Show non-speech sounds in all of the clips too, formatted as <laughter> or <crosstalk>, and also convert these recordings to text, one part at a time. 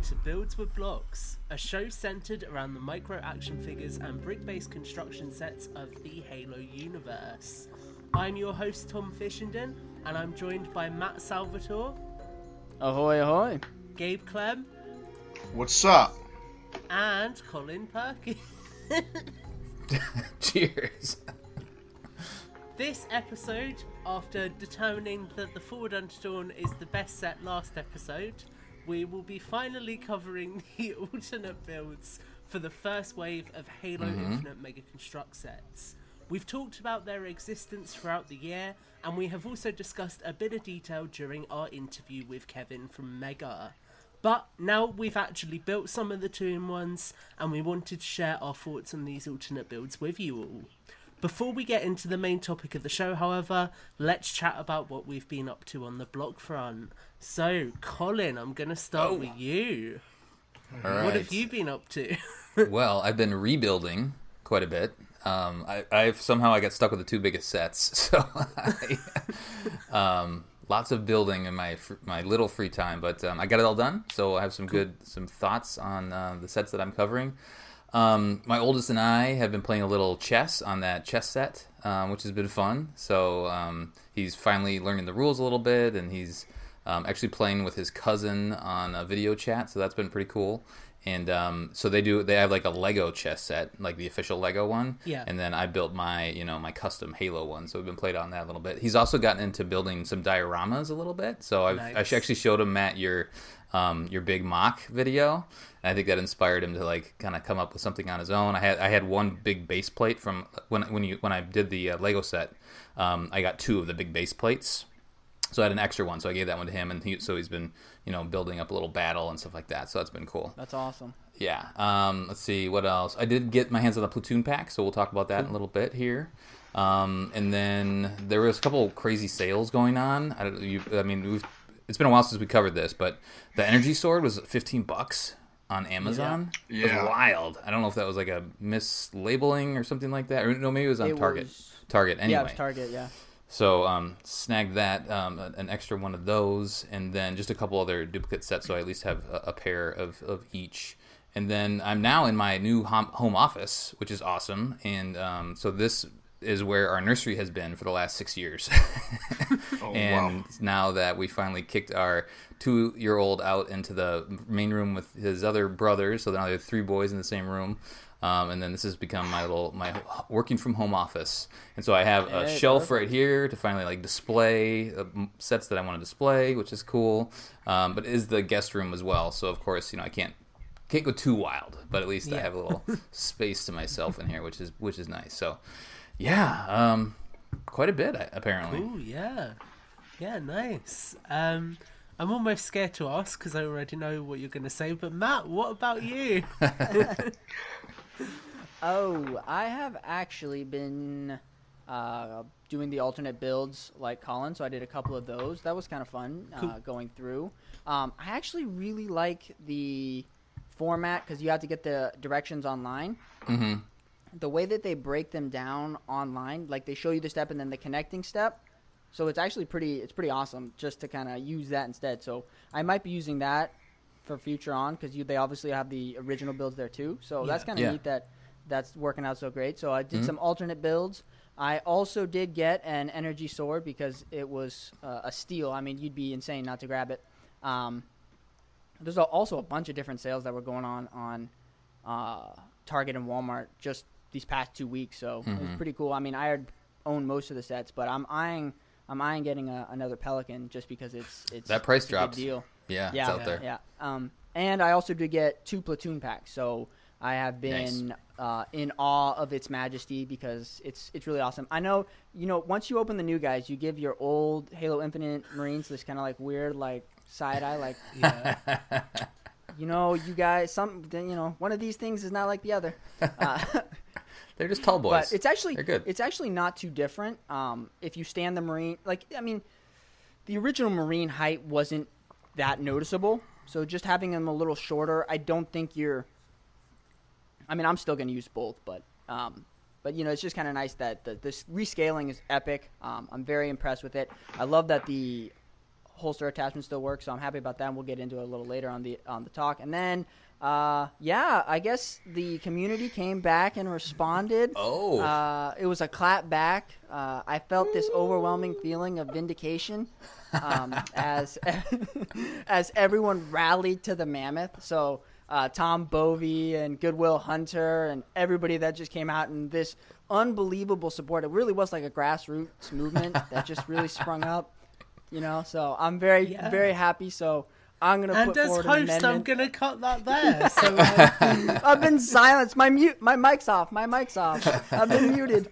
listening to Builds with Blocks, a show centered around the micro action figures and brick based construction sets of the Halo universe. I'm your host, Tom Fishenden, and I'm joined by Matt Salvatore, Ahoy, ahoy. Gabe Clem, What's up? and Colin Perkins. <laughs> <laughs> Cheers. This episode, after determining that the Forward Unto Dawn is the best set last episode, we will be finally covering <laughs> the alternate builds for the first wave of Halo mm-hmm. Infinite Mega Construx sets. We've talked about their existence throughout the year, and we have also discussed a bit of detail during our interview with Kevin from Mega. But now we've actually built some of the two in ones, and we wanted to share our thoughts on these alternate builds with you all. Before we get into the main topic of the show, however, let's chat about what we've been up to on the block front. So, Colin, I'm going to start Oh. with you. All right. What have you been up to? <laughs> well, I've been rebuilding quite a bit. Um, I, I've somehow I got stuck with the two biggest sets, <laughs> so I, um, lots of building in my my little free time. But um, I got it all done, so I have some good some thoughts on uh, the sets that I'm covering. Um, my oldest and I have been playing a little chess on that chess set, um, which has been fun. So um, he's finally learning the rules a little bit, and he's um, actually playing with his cousin on a video chat. So that's been pretty cool. And um, so they do. They have like a Lego chess set, like the official Lego one. Yeah. And then I built my, you know, my custom Halo one. So we've been played on that a little bit. He's also gotten into building some dioramas a little bit. So I've I actually showed him Matt your um, your big MOC video, and I think that inspired him to like kind of come up with something on his own. I had I had one big base plate from when when you when I did the uh, Lego set. Um, I got two of the big base plates, so I had an extra one. So I gave that one to him, and he, so he's been you know building up a little battle and stuff like that. So that's been cool. That's awesome. Yeah. Um, let's see what else. I did get my hands on the platoon pack, so we'll talk about that in a little bit here. Um, and then there was a couple crazy sales going on. I, don't, you, I mean, we've, it's been a while since we covered this, but the energy sword was fifteen bucks on Amazon. Yeah. It Yeah. was wild. I don't know if that was like a mislabeling or something like that, or no, maybe it was on It Target. was- Target anyway. Yeah, it was Target, yeah. So um, snagged that um, an extra one of those, and then just a couple other duplicate sets, so I at least have a, a pair of, of each. And then I'm now in my new home office, which is awesome. And um, so this is where our nursery has been for the last six years. <laughs> Oh, and wow. now that we finally kicked our two year old out into the main room with his other brothers, so now there are three boys in the same room. Um, and then this has become my little my working from home office, and so I have a Hey, shelf perfect. right here to finally like display uh, sets that I want to display, which is cool. Um, but it is the guest room as well, so of course you know I can't can't go too wild, but at least I have a little <laughs> space to myself in here, which is which is nice. So yeah, um, quite a bit apparently. Ooh, yeah. Yeah, nice. Um, I'm almost scared to ask because I already know what you're going to say. But Matt, what about you? <laughs> Oh, I have actually been uh, doing the alternate builds like Colin, so I did a couple of those. That was kind of fun uh, Cool. going through. Um, I actually really like the format because you have to get the directions online. hmm The way that they break them down online, like they show you the step and then the connecting step. So it's actually pretty. It's pretty awesome just to kind of use that instead. So I might be using that for future on because they obviously have the original builds there too. So that's kind of Yeah. neat that that's working out so great. So I did Mhm. some alternate builds. I also did get an energy sword because it was uh, a steal. I mean, you'd be insane not to grab it. Um, there's also a bunch of different sales that were going on on uh, Target and Walmart just these past two weeks. So it was Mhm. pretty cool. I mean, I own most of the sets, but I'm eyeing I'm eyeing getting a, another Pelican just because it's it's That price it's a drops. deal. Yeah, Yeah, it's out there. Yeah. Um, and I also did get two platoon packs, so I have been Nice. uh, in awe of its majesty because it's it's really awesome. I know you know once you open the new guys, you give your old Halo Infinite Marines this kind of like weird like side eye, like Yeah. <laughs> you know you guys some you know one of these things is not like the other. <laughs> Uh, They're just tall boys. but it's actually They're good. It's actually not too different. Um, if you stand the marine, like I mean, the original marine height wasn't that noticeable. So just having them a little shorter, I don't think you're. I mean, I'm still going to use both, but um, but you know, it's just kind of nice that the, this rescaling is epic. Um, I'm very impressed with it. I love that the holster attachment still works, so I'm happy about that. And we'll get into it a little later on the on the talk. And then, uh, yeah, I guess the community came back and responded. Oh. Uh, it was a clap back. Uh, I felt this overwhelming feeling of vindication um, <laughs> as <laughs> as everyone rallied to the mammoth. So uh, Tom Bovey and Goodwill Hunter and everybody that just came out in this unbelievable support. It really was like a grassroots movement that just really sprung up. You know, so I'm very <laughs> Yeah. very happy. So I'm gonna And put as forward an host, I'm gonna cut that there. So uh, <laughs> I've been silenced. My mute. My mic's off. My mic's off. I've been <laughs> muted.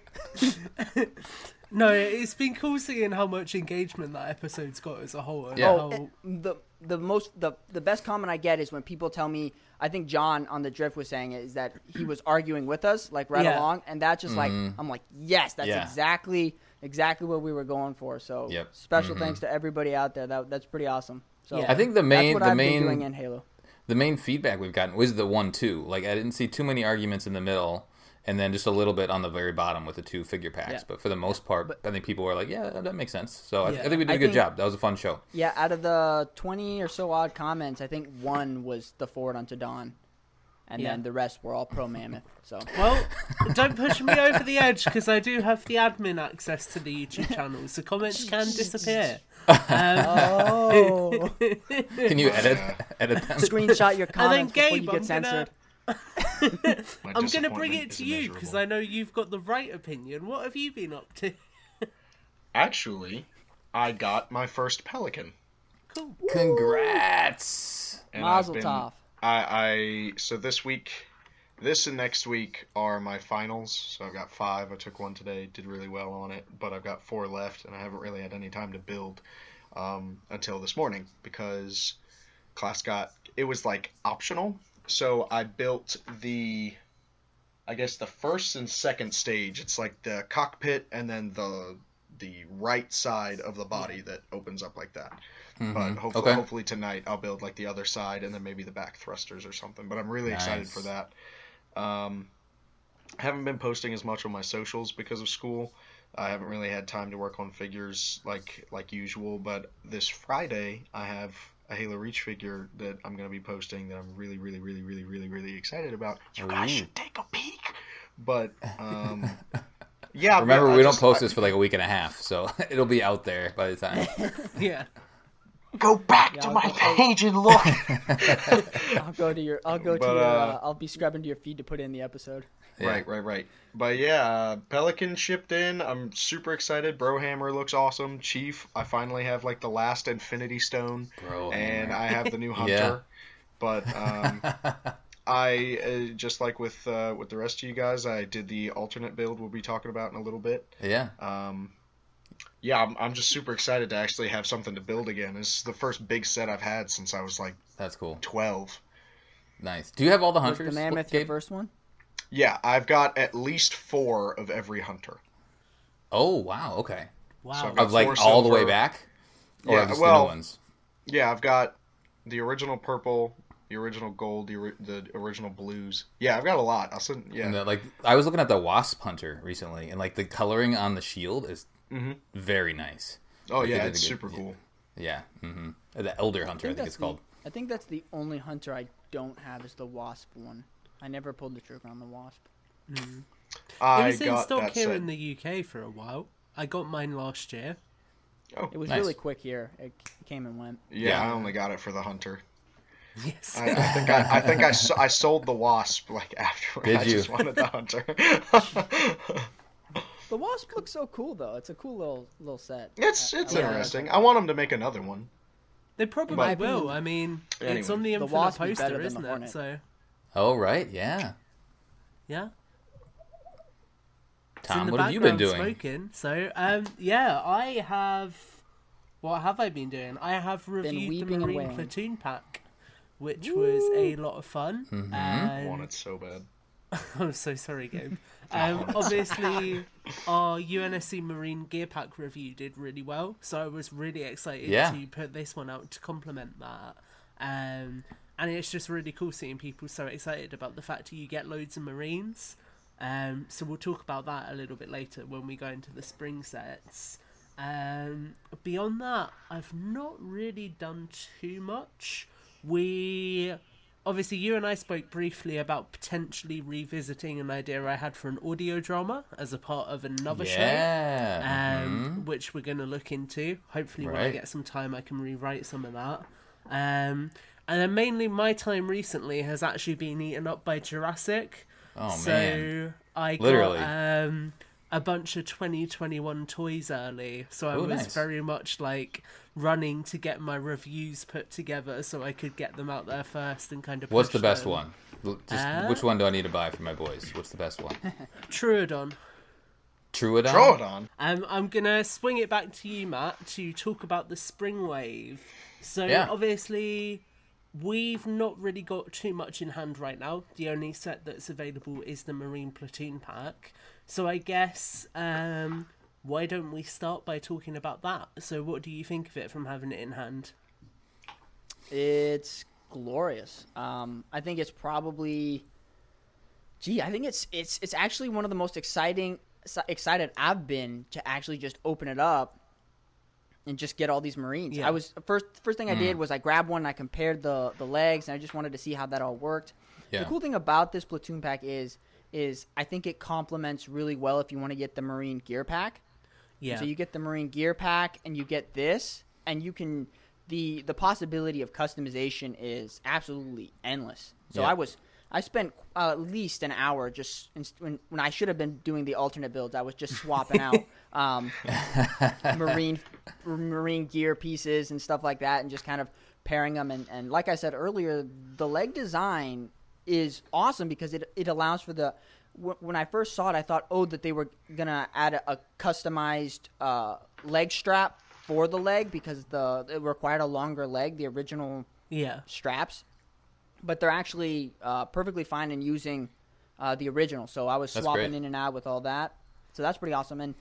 no, it's been cool seeing how much engagement that episode's got as a whole. Yeah. Oh, how- it- the the most the the best comment I get is when people tell me. I think John on the drift was saying it is that he was arguing with us like right Yeah. along, and that just like I'm like yes, that's Yeah. exactly exactly what we were going for. So Yep. special thanks to everybody out there. That that's pretty awesome. So Yeah. I think the main that's what the I've main doing in Halo. the main feedback we've gotten was the one two. Like I didn't see too many arguments in the middle, and then just a little bit on the very bottom with the two figure packs. Yeah. But for the most part, I think people were like, "Yeah, that makes sense." So I, Yeah. I think we did a I good think- job. That was a fun show. Yeah, out of the twenty or so odd comments, I think one was the Forward Unto Dawn, and Yeah. then the rest were all pro mammoth. So Well, <laughs> don't push me over the edge because I do have the admin access to the YouTube channel, so comments can disappear. Um, oh, <laughs> Can you edit edit them? screenshot your <laughs> and then comments before Gabe, you I'm get censored. <laughs> gonna, I'm gonna bring it to you because. I know you've got the right opinion. What have you been up to? Actually, I got my first pelican. Cool. Congrats! And Mazel tov. I, I so this week, this and next week are my finals. So I've got five. I took one today, did really well on it, but I've got four left, and I haven't really had any time to build um, until this morning because class got it was like optional. So I built the, I guess the first and second stage. It's like the cockpit and then the the right side of the body that opens up like that. But hopefully, Okay. hopefully tonight I'll build like the other side and then maybe the back thrusters or something. But I'm really excited for that. Um, I haven't been posting as much on my socials because of school. I haven't really had time to work on figures like like usual. But this Friday I have a Halo Reach figure that I'm gonna be posting that I'm really really really really really really excited about. You guys Ooh. should take a peek. But um, <laughs> yeah, Remember, but I we don't post I- this for like a week and a half, so <laughs> it'll be out there by the time. <laughs> Yeah. Go back Yeah, to I'll my go- I'll- page and look. <laughs> I'll go to your. I'll go to your. Uh, uh, I'll be scrubbing to your feed to put in the episode. Yeah. Right, right, right. But yeah, uh, Pelican shipped in. I'm super excited. Brohammer looks awesome. Chief, I finally have like the last Infinity Stone, Bro, and I have the new <laughs> Hunter. Yeah. But um, <laughs> I uh, just like with uh, with the rest of you guys, I did the alternate build. We'll be talking about in a little bit. yeah. Um, yeah, I'm, I'm just super excited to actually have something to build again. This is the first big set I've had since I was like That's cool. 12. Nice. Do you have all the Was hunters? the mammoth your first one? Yeah, I've got at least four of every hunter. Oh wow. Okay. Wow. So I've got Of like four all the way back, or Yeah, just well- the new ones? Yeah, I've got the original purple, the original gold, the, the original blues. Yeah, I've got a lot. I'll send. Yeah, And the, like I was looking at the wasp hunter recently, and like the coloring on the shield is Mhm. very nice. oh like, yeah, it's a good- super yeah. cool. Yeah. hmm The elder hunter, I think, that's it's called. I think that's the only hunter I don't have is the wasp one. I never pulled the trigger on the wasp. it I was in stock that here set. in the UK for a while. I got mine last year. Oh, It was Nice. really quick here. It came and went. yeah, Yeah. I only got it for the hunter. <laughs> Yes. I, I think I, I think I, s- I sold the wasp like after. Did I you? just wanted the hunter. <laughs> The wasp looks so cool though. It's a cool little little set. it's it's Yeah. interesting. I want them to make another one. they probably my will. I mean, it's Anyway. on the The Infinite Wasp poster, than isn't it? Hornet. So, Oh right, yeah. yeah. Tom, what have you been doing? Smoking. So, um, yeah, I have. What have I been doing? I have reviewed the Marine wailing. Platoon pack, which was a lot of fun. Mm-hmm. I want it so bad. <laughs> I'm so sorry, Gabe. Um, <laughs> obviously, our UNSC Marine Gear Pack review did really well, so I was really excited Yeah. to put this one out to complement that. Um, and it's just really cool seeing people so excited about the fact that you get loads of Marines. Um, so we'll talk about that a little bit later when we go into the spring sets. Um, beyond that, I've not really done too much. We obviously you and I spoke briefly about potentially revisiting an idea I had for an audio drama as a part of another show. Yeah. Um, which we're going to look into. Hopefully, when I get some time, I can rewrite some of that. Um, and then mainly my time recently has actually been eaten up by Jurassic. Oh, so man. I got Literally. um, a bunch of 2021 toys early. So I Ooh, was nice. very much like running to get my reviews put together so I could get them out there first and kind of. What's push the best them. one? Just Uh, which one do I need to buy for my boys? What's the best one? <laughs> Troodon. Troodon. Throw it on. Um, I'm gonna swing it back to you, Matt, to talk about the spring wave. So Yeah. obviously, we've not really got too much in hand right now. The only set that's available is the Marine Platoon pack. So I guess um, why don't we start by talking about that? So what do you think of it from having it in hand? It's glorious. Um, I think it's probably, gee, I think it's it's it's actually one of the most exciting excited I've been to actually just open it up and just get all these Marines. Yeah. I was first first thing I did was I grabbed one and I compared the the legs and I just wanted to see how that all worked. Yeah. The cool thing about this platoon pack is is I think it complements really well if you want to get the Marine gear pack. Yeah, So you get the Marine gear pack and you get this, and you can the the possibility of customization is absolutely endless. So Yeah. I was I spent uh, at least an hour just in, when when I should have been doing the alternate builds. I was just swapping out <laughs> um, Marine Marine gear pieces and stuff like that, and just kind of pairing them. And, and like I said earlier, the leg design is awesome because it it allows for the when I first saw it, I thought, oh, that they were gonna add a, a customized uh, leg strap for the leg because the it required a longer leg, the original yeah. straps, but they're actually uh, perfectly fine in using uh, the original. So I was That's swapping great. in and out with all that. So that's pretty awesome. And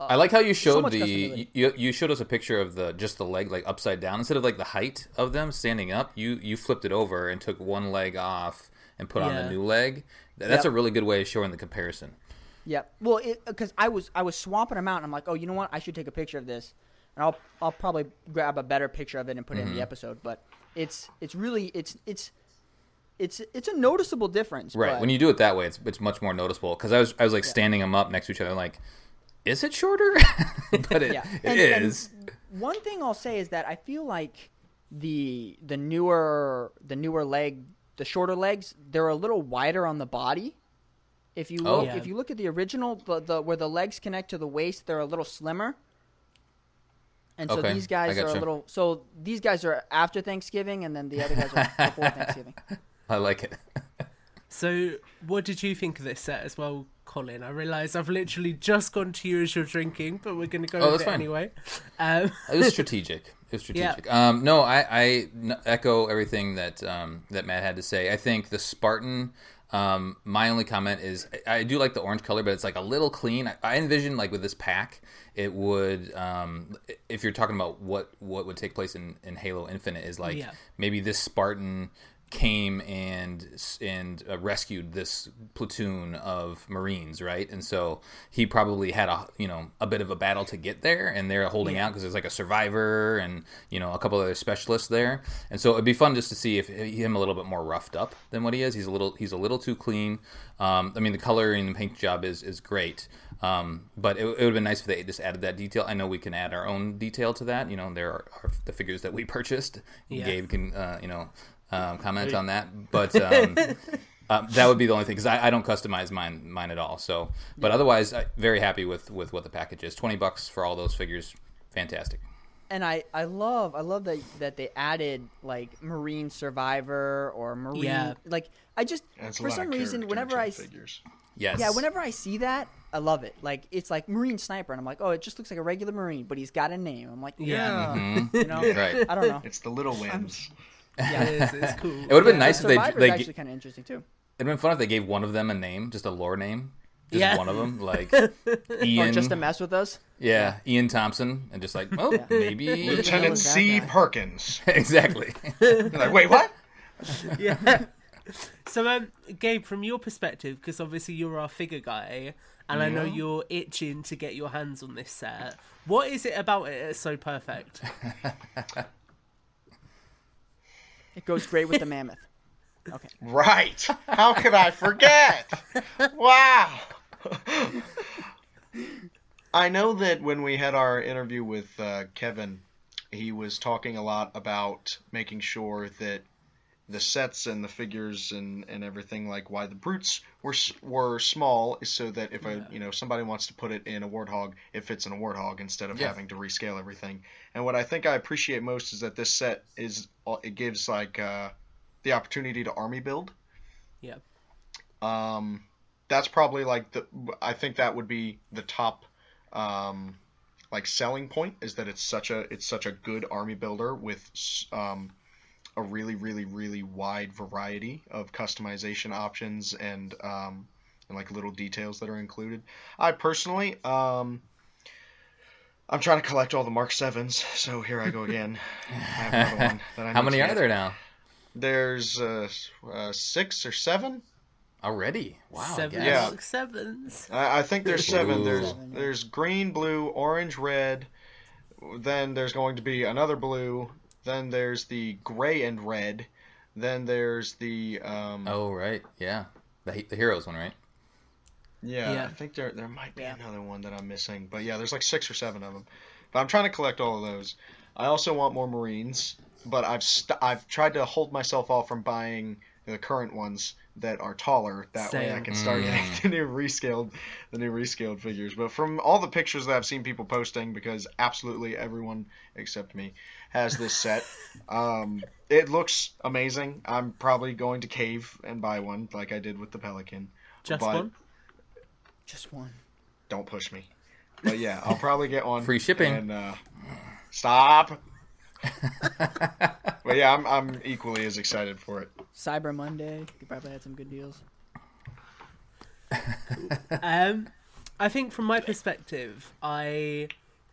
uh, I like how you showed much the you, you showed us a picture of the just the leg like upside down instead of like the height of them standing up. You you flipped it over and took one leg off and put on Yeah. the new leg. Th- That's Yep. a really good way of showing the comparison. Yeah. Well, because I was I was swapping them out, and I'm like, oh, you know what? I should take a picture of this, and I'll I'll probably grab a better picture of it and put it Mm-hmm. in the episode. But it's it's really it's it's it's it's a noticeable difference. Right. but- When you do it that way, it's it's much more noticeable. Because I was I was like standing them up next to each other, like, is it shorter? <laughs> but it, yeah, it And- and one thing I'll say is that I feel like the the newer the newer leg the shorter legs they're a little wider on the body. If you Oh. look Yeah. if you look at the original the, the where the legs connect to the waist they're a little slimmer. And so Okay, these guys are gotcha. a little so these guys are after Thanksgiving and then the other guys are <laughs> before Thanksgiving. I like it. So, what did you think of this set as well, Colin? I realise I've literally just gone to you as you're drinking, but we're going to go Oh, with it fine. anyway. Um, <laughs> It was strategic. It was Yeah. strategic. Um, no, I echo everything that um, that Matt had to say. I think the Spartan. Um, my only comment is I, I do like the orange color, but it's like a little clean. I, I envision like with this pack, it would um, if you're talking about what what would take place in, in Halo Infinite is like Yeah. maybe this Spartan came and and uh, rescued this platoon of Marines, right? And so he probably had a you know a bit of a battle to get there, and they're holding out because there's like a survivor and you know a couple other specialists there, and so it'd be fun just to see if him a little bit more roughed up than what he is. He's a little he's a little too clean. Um, I mean the coloring and paint job is is great. Um, but it, it would have been nice if they just added that detail. I know we can add our own detail to that. You know, there are, are the figures that we purchased. Yeah. Gabe can, uh, you know, um, comment on that. But um, um, <laughs> that would be the only thing because I, I don't customize mine mine at all. So, but otherwise, I, very happy with with what the package is. Twenty bucks for all those figures, fantastic. and I, I love I love that that they added like Marine Survivor or Marine Yeah. like I just That's for some reason whenever and I s- figures. Yes. yeah whenever I see that I love it like it's like Marine Sniper and I'm like oh it just looks like a regular Marine but he's got a name I'm like Yeah. yeah, you know Right. I don't know It's the little wins. Yeah it is, it's cool. <laughs> It would have been nice if they Survivor's they actually kind of interesting too it'd been fun if they gave one of them a name, just a lore name. Just Yeah. one of them, like <laughs> or Ian. just to mess with us yeah, Ian Thompson, and just like, oh, Yeah. maybe hell <laughs> Lieutenant C. guy? Perkins. exactly. Like, wait, what? yeah. So, um, Gabe, from your perspective, because obviously you're our figure guy, and I know you're itching to get your hands on this set. What is it about it that's so perfect? It goes great with the mammoth. Okay. Right. How could I forget? wow. I know that when we had our interview with uh, Kevin, he was talking a lot about making sure that the sets and the figures and, and everything like why the brutes were were small is so that if a you know somebody wants to put it in a warthog it fits in a warthog instead of Yeah. having to rescale everything and what i think i appreciate most is that this set is uh, it gives like uh, the opportunity to army build Yeah. um, that's probably like the. I think that would be the top, um, like selling point is that it's such a it's such a good army builder with um, a really really really wide variety of customization options and um, and like little details that are included. I personally um. I'm trying to collect all the Mark Sevens, so here I go again. <laughs> I have one that I How many are there now? There's uh, uh, six or seven. Already? Wow. Seven Yeah. Mark Sevens. I, I think there's seven. Ooh. There's there's green, blue, orange, red. Then there's going to be another blue. Then there's the gray and red. Then there's the um, Oh, right. Yeah. The, the heroes one, right? yeah, Yeah. I think there there might be Yeah. another one that I'm missing. But yeah, there's like six or seven of them. But I'm trying to collect all of those. I also want more Marines, but I've st- I've tried to hold myself off from buying the current ones that are taller. That way I can start Mm. getting the new rescaled the new rescaled figures. But from all the pictures that I've seen people posting, because absolutely everyone except me has this set, um, it looks amazing. I'm probably going to cave and buy one like I did with the Pelican. Just But- one. Just one. Don't push me. But yeah, I'll probably get one. Free shipping. And uh, stop. <laughs> But yeah, I'm I'm equally as excited for it. Cyber Monday. You probably had some good deals. <laughs> Um, I think from my perspective, I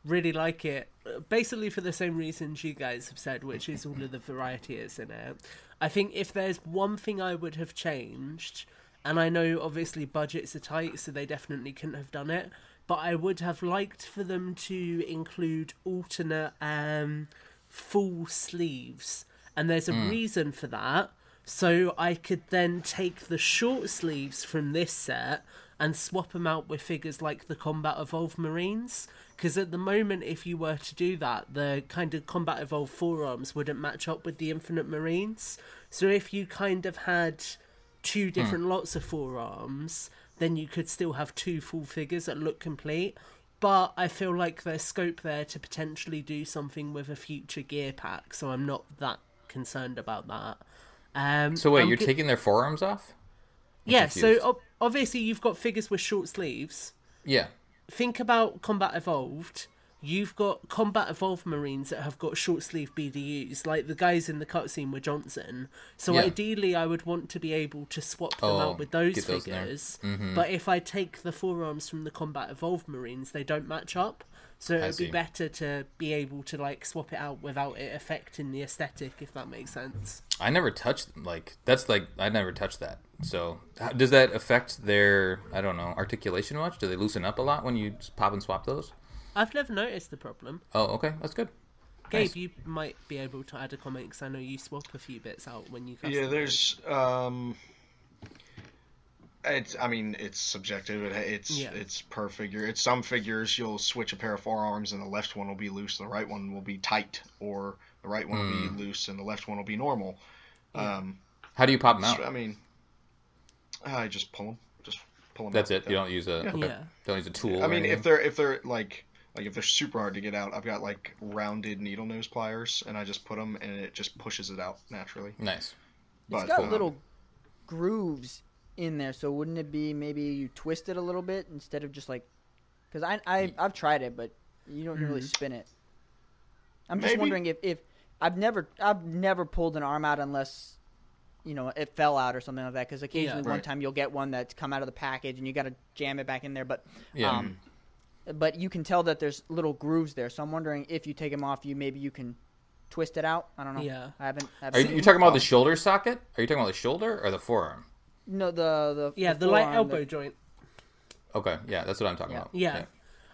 really like it. Basically, for the same reasons you guys have said, which is all of the variety is in it. I think if there's one thing I would have changed, and I know obviously budgets are tight, so they definitely couldn't have done it, but I would have liked for them to include alternate um, full sleeves, and there's a reason for that. So I could then take the short sleeves from this set and swap them out with figures like the Combat Evolved Marines. Because at the moment, if you were to do that, the kind of Combat Evolved forearms wouldn't match up with the Infinite Marines. So if you kind of had two different lots of forearms, then you could still have two full figures that look complete. But I feel like there's scope there to potentially do something with a future gear pack, so I'm not that concerned about that. Um, So wait, I'm you're go- taking their forearms off? yeah. So. Ob- obviously you've got figures with short sleeves. Yeah. Think about Combat Evolved. You've got Combat Evolved Marines that have got short sleeve BDUs, like the guys in the cutscene with Johnson. So Yeah. ideally, I would want to be able to swap them Oh, out with those figures. Mm-hmm. But if I take the forearms from the Combat Evolved Marines, they don't match up. So it would be better to be able to like swap it out without it affecting the aesthetic, if that makes sense. I never touched like that's like I never touched that. So how, does that affect their I don't know articulation much? Do they loosen up a lot when you pop and swap those? I've never noticed the problem. Oh, okay, that's good. Gabe, Nice. you might be able to add a comment because I know you swap a few bits out when you. Yeah, customize. there's um it's I mean it's subjective. It, it's Yeah. it's per figure. It's some figures you'll switch a pair of forearms and the left one will be loose the right one will be tight or the right one will Hmm. be loose and the left one will be normal. Um How do you pop them out? I mean I just pull them. Just pull them That's out it. You don't use a okay. Yeah. don't use a tool. I mean, if they're if they're like like if they're super hard to get out, I've got like rounded needle nose pliers, and I just put them, and it just pushes it out naturally. nice. But It's got um, little grooves in there, so wouldn't it be maybe you twist it a little bit instead of just like? Because I, I I've tried it, but you don't really spin it. I'm just Maybe. wondering if, if I've never I've never pulled an arm out unless you know it fell out or something like that. Because occasionally one Right. time you'll get one that's come out of the package and you got to jam it back in there, but Yeah. um, but you can tell that there's little grooves there. So I'm wondering if you take them off, you maybe you can twist it out. I don't know. Yeah. I haven't. I Are haven't you, you talking about the shoulder socket? Are you talking about the shoulder or the forearm? No, the the Yeah, the light forearm, elbow joint. Okay, yeah, that's what I'm talking Yeah. about. Yeah.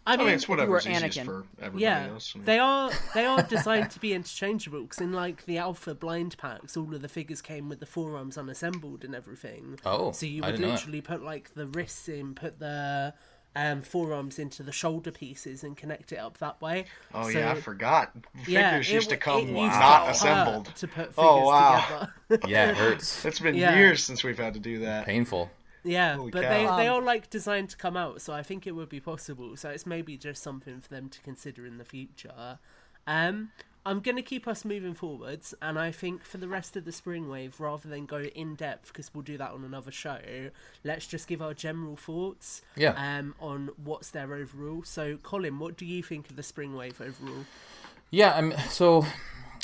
I I mean, mean, it's whatever's were easiest Anakin. for everybody yeah, else. I mean, they are they are <laughs> designed to be interchangeable. Because in like the alpha blind packs, all of the figures came with the forearms unassembled and everything. Oh, so you would didn't know that. literally put like the wrists in, put the um, forearms into the shoulder pieces, and connect it up that way. oh So- yeah, I forgot. Figures Yeah, it used to come it used not hurt assembled. to put figures Oh, wow. together. <laughs> Yeah, it hurts. <laughs> It's been Yeah. years since we've had to do that. Painful. Yeah, Holy but cow. they they Um, are like designed to come out, so I think it would be possible. So it's maybe just something for them to consider in the future. Um, I'm gonna keep us moving forwards, and I think for the rest of the spring wave, rather than go in depth, because we'll do that on another show, let's just give our general thoughts. Yeah. Um, on what's there overall. So, Colin, what do you think of the spring wave overall? Yeah, I'm so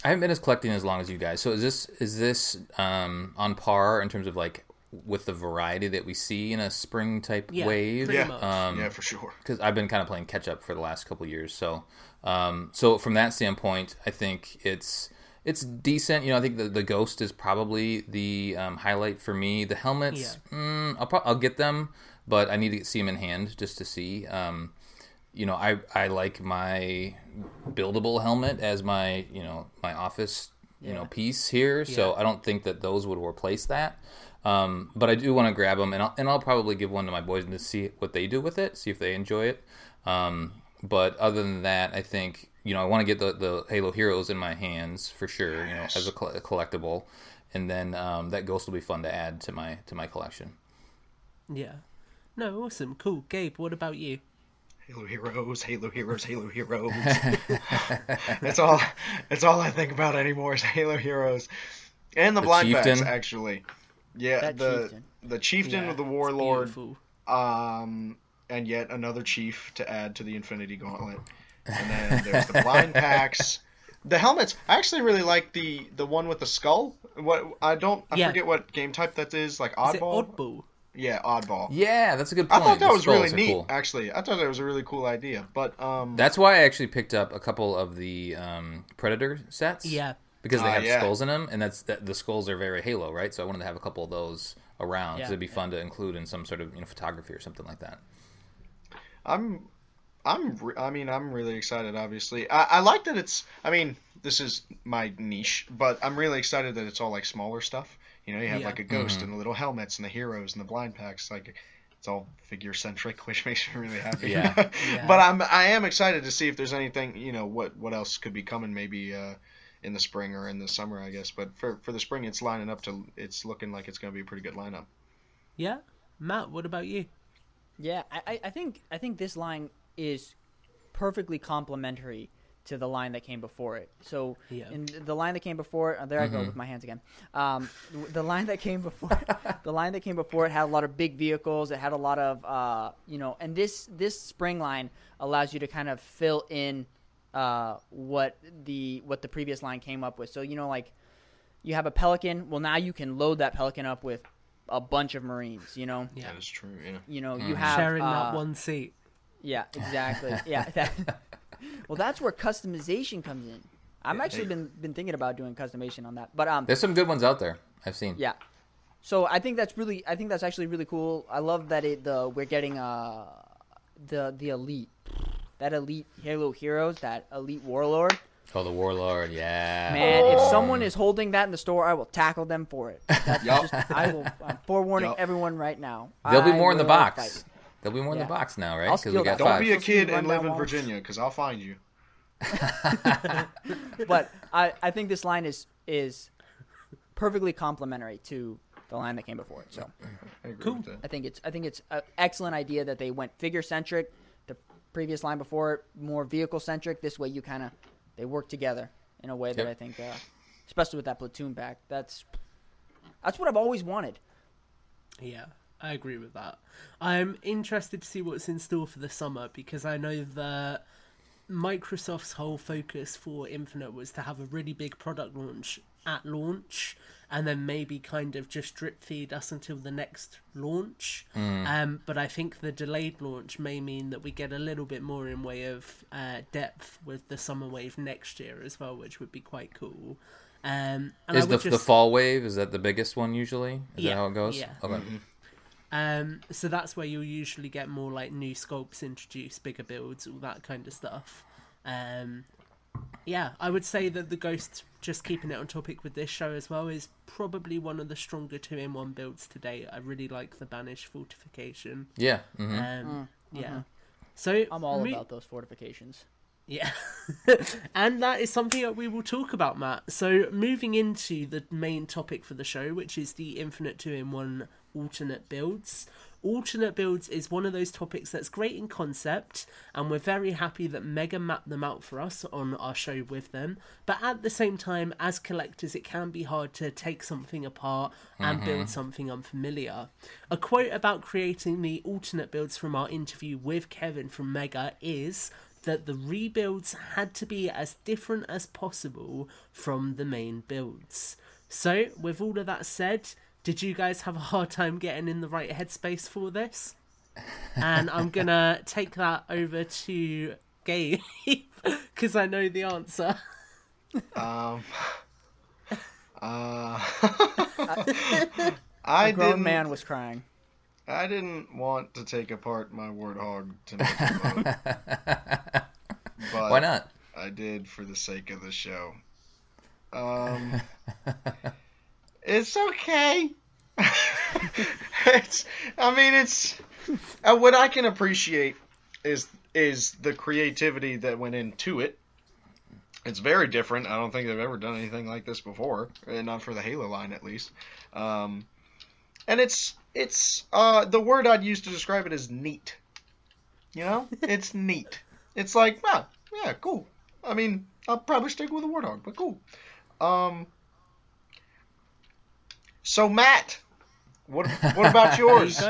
I haven't been as collecting as long as you guys. So is this is this um, on par in terms of like with the variety that we see in a spring type Yeah, wave? Yeah. Um, yeah, for sure. because I've been kind of playing catch up for the last couple years. So, um, so from that standpoint, I think it's it's decent. You know, I think the, the ghost is probably the um, highlight for me. The helmets, mm, I'll pro- I'll get them, but I need to see them in hand just to see. Um, you know, I I like my buildable helmet as my you know my office you know piece here. So I don't think that those would replace that. Um, but I do want to grab them, and I'll, and I'll probably give one to my boys to see what they do with it, see if they enjoy it. Um, but other than that, I think you know I want to get the, the Halo Heroes in my hands for sure, you know, as a, coll- a collectible, and then um, that Ghost will be fun to add to my to my collection. Yeah. No, awesome, cool. Gabe, what about you? Halo Heroes, Halo Heroes, Halo Heroes. <laughs> that's all. That's all I think about anymore is Halo Heroes, and the, The blind packs actually. Yeah, That the chieftain. the chieftain Yeah, with the warlord, um, and yet another chief to add to the Infinity Gauntlet, and then <laughs> there's the blind packs. The helmets. I actually really like the the one with the skull. What I don't. I Yeah. forget what game type that is. Like Is it oddball. oddball? Yeah, oddball. Yeah, that's a good I thought that The was really neat. cool. Actually, I thought that was a really cool idea. But um, That's why I actually picked up a couple of the um, Predator sets. Yeah. Because they Ah, have yeah. skulls in them, and that's that, the skulls are very Halo, right? So I wanted to have a couple of those around because Yeah, it'd be fun to include in some sort of you know photography or something like that. I'm, I'm, re- I mean, I'm really excited. Obviously, I, I like that it's. I mean, this is my niche, but I'm really excited that it's all like smaller stuff. You know, you have Yeah. like a ghost and the little helmets and the heroes and the blind packs. Like, it's all figure centric, <laughs> which makes me really happy. Yeah. <laughs> Yeah. but I'm, I am excited to see if there's anything. You know, what what else could be coming? Maybe. uh in the spring or in the summer, I guess. But for for the spring, it's lining up to. It's looking like it's going to be a pretty good lineup. Yeah. Matt, what about you? Yeah, I, I- I think I think this line is perfectly complementary to the line that came before it. So Yeah. in the line that came before it, oh, there I go with my hands again. Um, the line that came before <laughs> the line that came before it had a lot of big vehicles. It had a lot of uh, you know, and this this spring line allows you to kind of fill in uh, what the what the previous line came up with. So you know, like you have a pelican. Well, now you can load that pelican up with a bunch of marines. You know, Yeah. That is true. Yeah. you know, you have Sharing uh, that one seat. yeah, exactly. <laughs> yeah. That, well, that's where customization comes in. I'm actually been been thinking about doing customization on that, but um, There's some good ones out there I've seen. yeah. So I think that's really, I think that's actually really cool. I love that it the we're getting uh the the elite, that elite Halo heroes, that elite warlord. Oh, the Warlord, yeah. Man, if oh. someone is holding that in the store, I will tackle them for it. <laughs> That's Yup. just, I will. I'm forewarning Yup. everyone right now. There'll be more in the box. fight. There'll be more in the box now, right? I'll 'Cause we got that. Don't five. be a Supposed to be kid and live in walls. Virginia, because I'll find you. <laughs> but I, I think this line is is perfectly complementary to the line that came before it. So I agree Cool. with that. I think it's I think it's an excellent idea that they went figure centric. The previous line before more vehicle centric. This way you kind of they work together in a way that I think, uh, especially with that platoon back, That's that's what I've always wanted. Yeah, I agree with that. I'm interested to see what's in store for the summer because I know that Microsoft's whole focus for Infinite was to have a really big product launch at launch and then maybe kind of just drip feed us until the next launch. Um, but I think the delayed launch may mean that we get a little bit more in way of uh, depth with the summer wave next year as well, which would be quite cool. Um, and Is the would the fall wave is that the biggest one usually? Is Yeah, that how it goes? yeah. Okay. Um, so that's where you'll usually get more like new sculpts introduced, bigger builds, all that kind of stuff. Um, yeah, I would say that the Ghost, just keeping it on topic with this show as well, is probably one of the stronger two in one builds to date. I really like the Banished Fortification. Yeah. hmm Um, Yeah. So I'm all me- about those fortifications. Yeah. <laughs> and that is something that we will talk about, Matt. So, moving into the main topic for the show, which is the Infinite 2 in 1 alternate builds. Alternate builds is one of those topics that's great in concept, and we're very happy that Mega mapped them out for us on our show with them. But at the same time, as collectors, it can be hard to take something apart and mm-hmm. build something unfamiliar. A quote about creating the alternate builds from our interview with Kevin from Mega is that the rebuilds had to be as different as possible from the main builds. So, with all of that said, did you guys have a hard time getting in the right headspace for this? And I'm <laughs> gonna take that over to Gabe <laughs> because I know the answer. Um. <laughs> Uh, A I grown didn't. man was crying. I didn't want to take apart my warthog to make a boat, but Why not? I did for the sake of the show. Um, it's okay. <laughs> it's. I mean, it's. Uh, what I can appreciate is is the creativity that went into it. It's very different. I don't think they've ever done anything like this before, and not for the Halo line at least. Um, and it's it's uh, the word I'd use to describe it is neat. You know, <laughs> it's neat. It's like, wow, yeah, cool. I mean, I'll probably stick with a warthog, but cool. Um. So Matt, what what about <laughs> yours?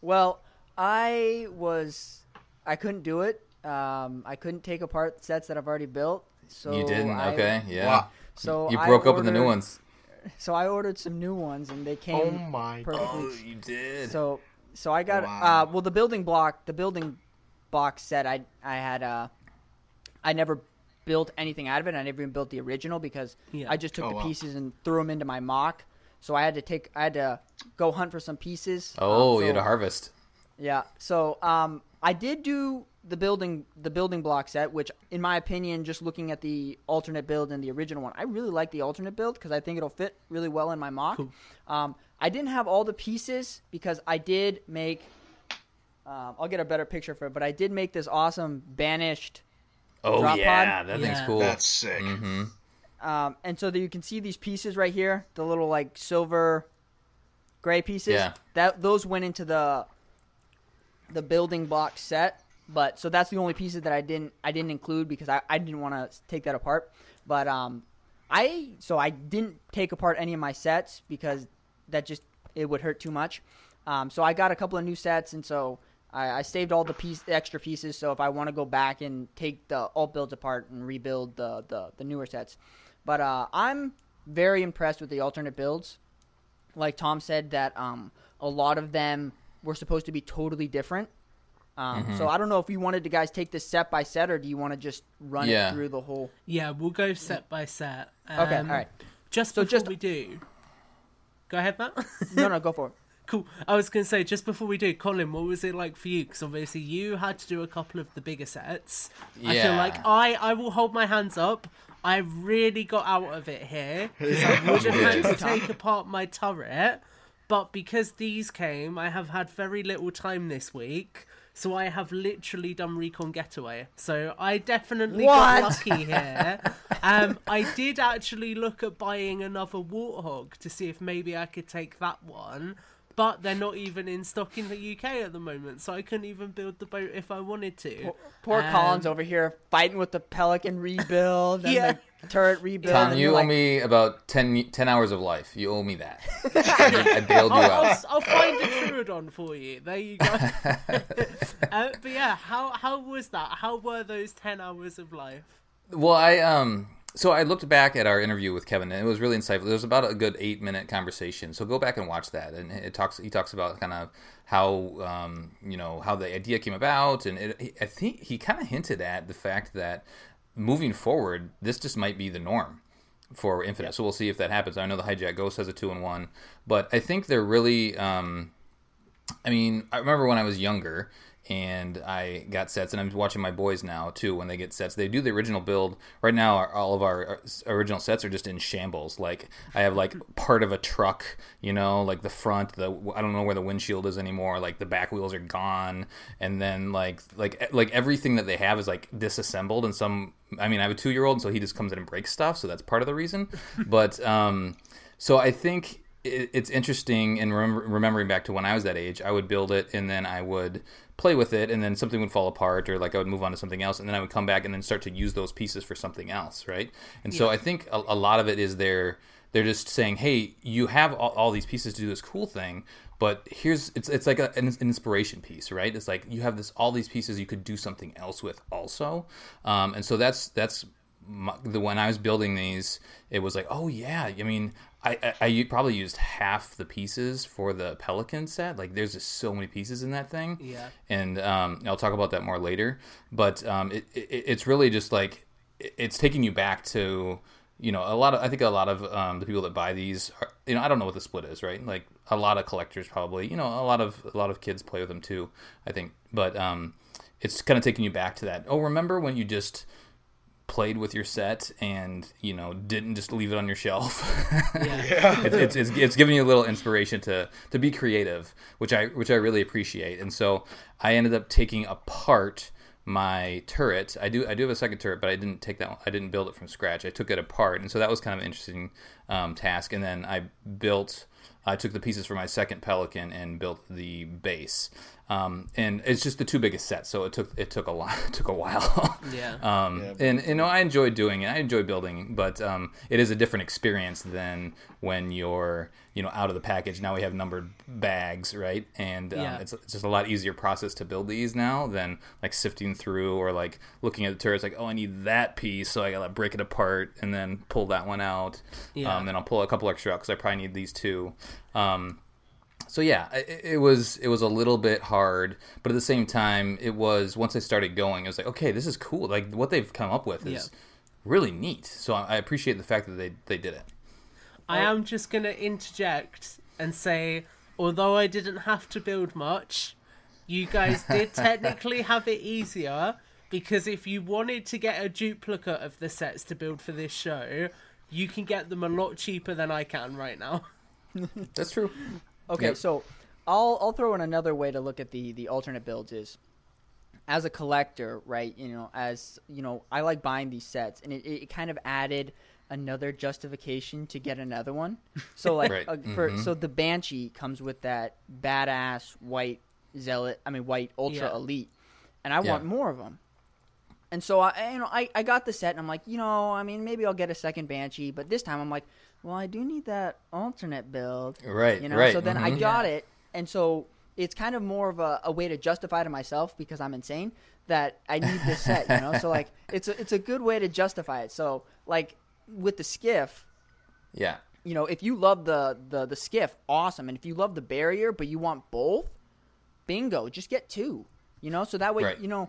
Well, I was, I couldn't do it. Um, I couldn't take apart sets that I've already built. So you didn't? I- okay. Yeah. Wow. So you I broke open the new ones. So I ordered some new ones, and they came. Oh my perfectly. Oh, you did. So, so I got Wow. uh, well the building block, the building box set. I I had uh, I never built anything out of it. I never even built the original because Yeah. I just took Oh, the wow. pieces and threw them into my MOC. So I had to take, I had to go hunt for some pieces. oh, Um, you had to harvest. Yeah. So um, I did do the building the building block set, which in my opinion, just looking at the alternate build and the original one, I really like the alternate build because I think it'll fit really well in my MOC. Cool. Um, I didn't have all the pieces because I did make. Um, I'll get a better picture for it, but I did make this awesome banished. Oh Drop yeah, pod? that thing's Yeah. cool. That's sick. hmm Um, and so that you can see these pieces right here, the little like silver, gray pieces. Yeah. That those went into the the building block set. But so that's the only pieces that I didn't I didn't include because I, I didn't want to take that apart. But um, I so I didn't take apart any of my sets because that just it would hurt too much. Um, so I got a couple of new sets, and so I, I saved all the piece the extra pieces. So if I want to go back and take the alt builds apart and rebuild the the, the newer sets, but uh, I'm very impressed with the alternate builds. Like Tom said, that um, a lot of them were supposed to be totally different. Um, Mm-hmm. So I don't know if you wanted to guys take this set by set, or do you want to just run Yeah. it through the whole? Yeah, we'll go set by set. Okay, Um, all right. Just So before just- we do, go ahead, Matt. No, no, go for it. Cool. I was going to say, just before we do, Colin, what was it like for you? Because obviously you had to do a couple of the bigger sets. Yeah. I feel like I, I will hold my hands up. I really got out of it here. 'cause I would have had to take apart my turret. But because these came, I have had very little time this week. So I have literally done Recon Getaway. So I definitely got lucky here. um, I did actually look at buying another Warthog to see if maybe I could take that one. But they're not even in stock in the UK at the moment, so I couldn't even build the boat if I wanted to. Poor Um, Collins over here fighting with the Pelican rebuild and <laughs> Yeah. the turret rebuild. Tom, you owe like, me about 10, 10 hours of life. You owe me that. I, <laughs> I bailed you I'll, I'll, out. I'll find a Trudon for you. There you go. <laughs> uh, but yeah, how how was that? How were those ten hours of life? Well, I um, so I looked back at our interview with Kevin, and it was really insightful. It was about a good eight minute conversation. So go back and watch that, and it talks. He talks about kind of how um, you know how the idea came about, and it, I think he kind of hinted at the fact that moving forward, this just might be the norm for Infinite. So we'll see if that happens. I know the Hijack Ghost has a two and one, but I think they're really. Um, I mean, I remember when I was younger and I got sets, and I'm watching my boys now too when they get sets. They do the original build. Right now, our, all of our original sets are just in shambles. Like I have like part of a truck, you know, like the front, the I don't know where the windshield is anymore. Like the back wheels are gone, and then like like like everything that they have is like disassembled. And some, I mean, I have a two year old, so he just comes in and breaks stuff. So that's part of the reason. <laughs> but um, so I think it's interesting and remembering back to when I was that age, I would build it and then I would play with it and then something would fall apart or like I would move on to something else and then I would come back and then start to use those pieces for something else, right? And so I think a, a, lot of it is they're they're just saying, "Hey, you have all, all, these pieces to do this cool thing, but here's it's it's like a, an inspiration piece, right? It's like you have this all these pieces you could do something else with also." Um, and so that's that's my, the when I was building these, it was like, "Oh yeah, I mean, I, I, I probably used half the pieces for the Pelican set. Like, there's just so many pieces in that thing. Yeah. And um, I'll talk about that more later. But um, it, it, it's really just like it's taking you back to you know a lot of I think a lot of um, the people that buy these are, you know I don't know what the split is right like a lot of collectors probably you know a lot of a lot of kids play with them too I think but um, it's kind of taking you back to that oh remember when you just played with your set and you know didn't just leave it on your shelf. <laughs> <laughs> Yeah. it's, it's, it's, it's giving you a little inspiration to to be creative which i which i really appreciate. And so i ended up taking apart my turret. I do i do have a second turret but i didn't take that one i didn't build it from scratch. I took it apart. And so that was kind of an interesting um, task. And then i built I took the pieces for my second Pelican and built the base. Um, and it's just the two biggest sets, so it took it took a lot, <laughs> it took a while. yeah. <laughs> Um, yeah. And you know, I enjoy doing it. I enjoy building, but um, it is a different experience than when you're you know out of the package. Now we have numbered bags, right? And um, yeah. it's, it's just a lot easier process to build these now than like sifting through or like looking at the turrets. Like, oh, I need that piece, so I gotta break it apart and then pull that one out. Yeah. Um, then I'll pull a couple extra out because I probably need these two. Um, so yeah, it, it, was it was a little bit hard, but at the same time, it was once I started going, it was like, okay, this is cool. Like what they've come up with is yeah. really neat. So I appreciate the fact that they they did it. I am just gonna interject and say, although I didn't have to build much, you guys <laughs> did technically have it easier because if you wanted to get a duplicate of the sets to build for this show, you can get them a lot cheaper than I can right now. That's true. Okay, yep. so I'll I'll throw in another way to look at the the alternate builds is as a collector, right? You know, as you know, I like buying these sets, and it, it kind of added another justification to get another one. <laughs> So like right. uh, for mm-hmm. so the Banshee comes with that badass white zealot, I mean white ultra yeah. elite, and I yeah. want more of them. And so I you know I, I got the set and I'm like, you know, I mean maybe I'll get a second Banshee, but this time I'm like, well, I do need that alternate build. Right. You know, right. so then mm-hmm. I got it, and so it's kind of more of a, a, way to justify to myself because I'm insane that I need this set. You know, <laughs> so like it's a, it's a good way to justify it. So like with the skiff, yeah. You know, if you love the, the the skiff, awesome. And if you love the barrier, but you want both, bingo, just get two. You know, so that way, right. you know,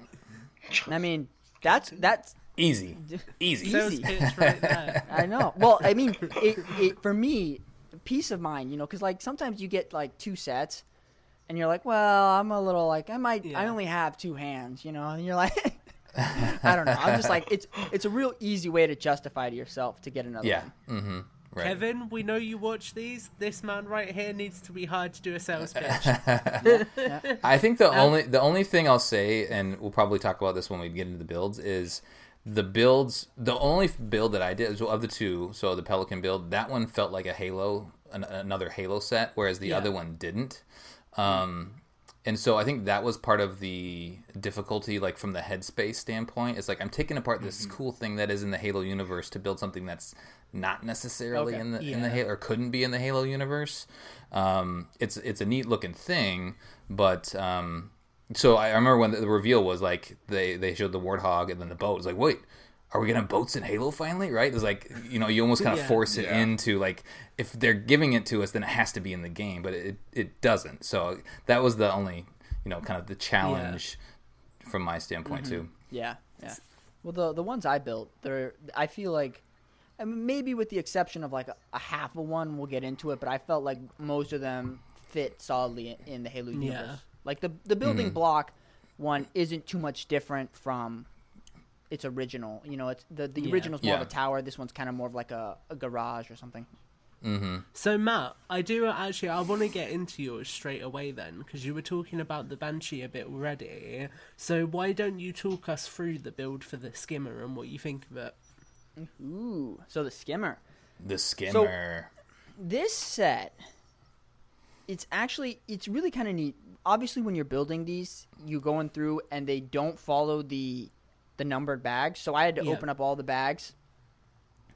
I mean, that's that's Easy, <laughs> easy, easy. Right <laughs> I know. Well, I mean, it, it for me, peace of mind, you know, because like sometimes you get like two sets, and you're like, well, I'm a little like I might, yeah. I only have two hands, you know, and you're like. <laughs> I don't know. I'm just like it's it's a real easy way to justify to yourself to get another yeah. one. Mm-hmm. Right. Kevin, we know you watch these. This man right here needs to be hired to do a sales pitch. I think the um, only the only thing I'll say, and we'll probably talk about this when we get into the builds, is the builds the only build that i did so of the two so the pelican build that one felt like a halo an, another halo set whereas the yeah. other one didn't um and so i think that was part of the difficulty like from the headspace standpoint it's like i'm taking apart this mm-hmm. cool thing that is in the halo universe to build something that's not necessarily okay. in the yeah. in the halo or couldn't be in the halo universe um it's it's a neat looking thing but um so I remember when the reveal was like they they showed the warthog and then the boat. It's like, wait, are we gonna have boats in Halo finally? Right? It's like you know you almost kind of yeah, force it yeah. into like if they're giving it to us, then it has to be in the game, but it it doesn't. So that was the only you know kind of the challenge yeah. from my standpoint mm-hmm. too. Yeah, yeah. Well, the the ones I built, they're I feel like, I mean, maybe with the exception of like a, a half of one, we'll get into it. But I felt like most of them fit solidly in, in the Halo universe. Yeah. Like the the building Mhm. block one isn't too much different from its original. You know, it's the the Yeah. original's more of a tower. This one's kind of more of like a, a garage or something. Mm-hmm. So Matt, I do actually. I want to get into yours straight away then, because you were talking about the banshee a bit already. So why don't you talk us through the build for the skimmer and what you think of it? Ooh, so the skimmer. The skimmer. this set it's actually it's really kind of neat obviously when you're building these you're going through and they don't follow the the numbered bags so i had to Yeah. open up all the bags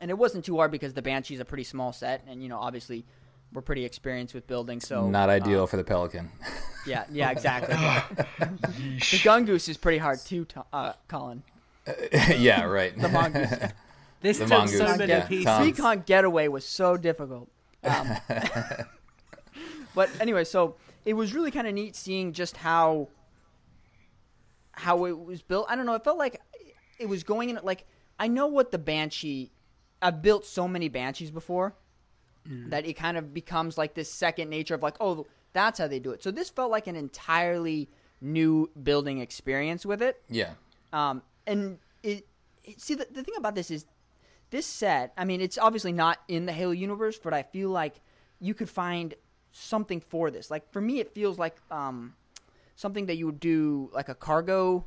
and it wasn't too hard because the banshee's a pretty small set and you know obviously we're pretty experienced with building so Not ideal uh, for the pelican. <laughs> yeah yeah exactly <laughs> the gun goose is pretty hard too uh, colin <laughs> yeah, right. the mongoose This The took mongoose, so many yeah. pieces. Tom. Recon Getaway was so difficult. Um, but anyway, so it was really kind of neat seeing just how how it was built. I don't know. It felt like it was going in like I know what the Banshee. I've built so many Banshees before that it kind of becomes like this second nature of like, oh, that's how they do it. So this felt like an entirely new building experience with it. yeah. Um, and it, it see the, the thing about this is this set. I mean, it's obviously not in the Halo universe, but I feel like you could find something for this. Like for me, it feels like um, something that you would do like a cargo,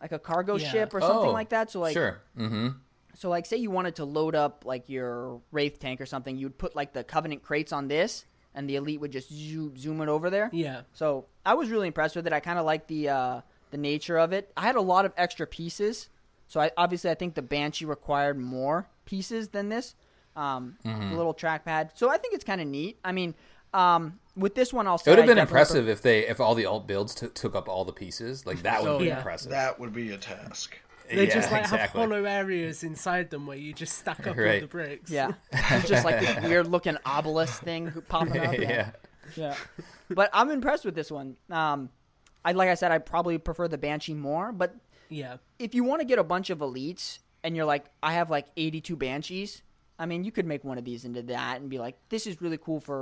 like a cargo Yeah. ship or something Oh, like that. So like, sure. Mm-hmm. so like, say you wanted to load up like your Wraith tank or something, you'd put like the Covenant crates on this, and the Elite would just zoom, zoom it over there. Yeah. So I was really impressed with it. I kind of like the uh, the nature of it. I had a lot of extra pieces, so I obviously I think the Banshee required more pieces than this. Um, Mm-hmm. The little trackpad. So I think it's kind of neat. I mean, um, with this one, I'll It would have been definitely impressive if they if all the alt builds took took up all the pieces. Like that would be yeah. impressive. That would be a task. They yeah, just like exactly. have hollow areas inside them where you just stack up all Right. the bricks. Yeah, <laughs> it's just like this <laughs> weird looking obelisk thing <laughs> popping up. yeah. yeah. But I'm impressed with this one. Um, I like I said, I probably prefer the Banshee more, but Yeah. if you want to get a bunch of elites and you're like, I have like 82 banshees, I mean, you could make one of these into that and be like, this is really cool for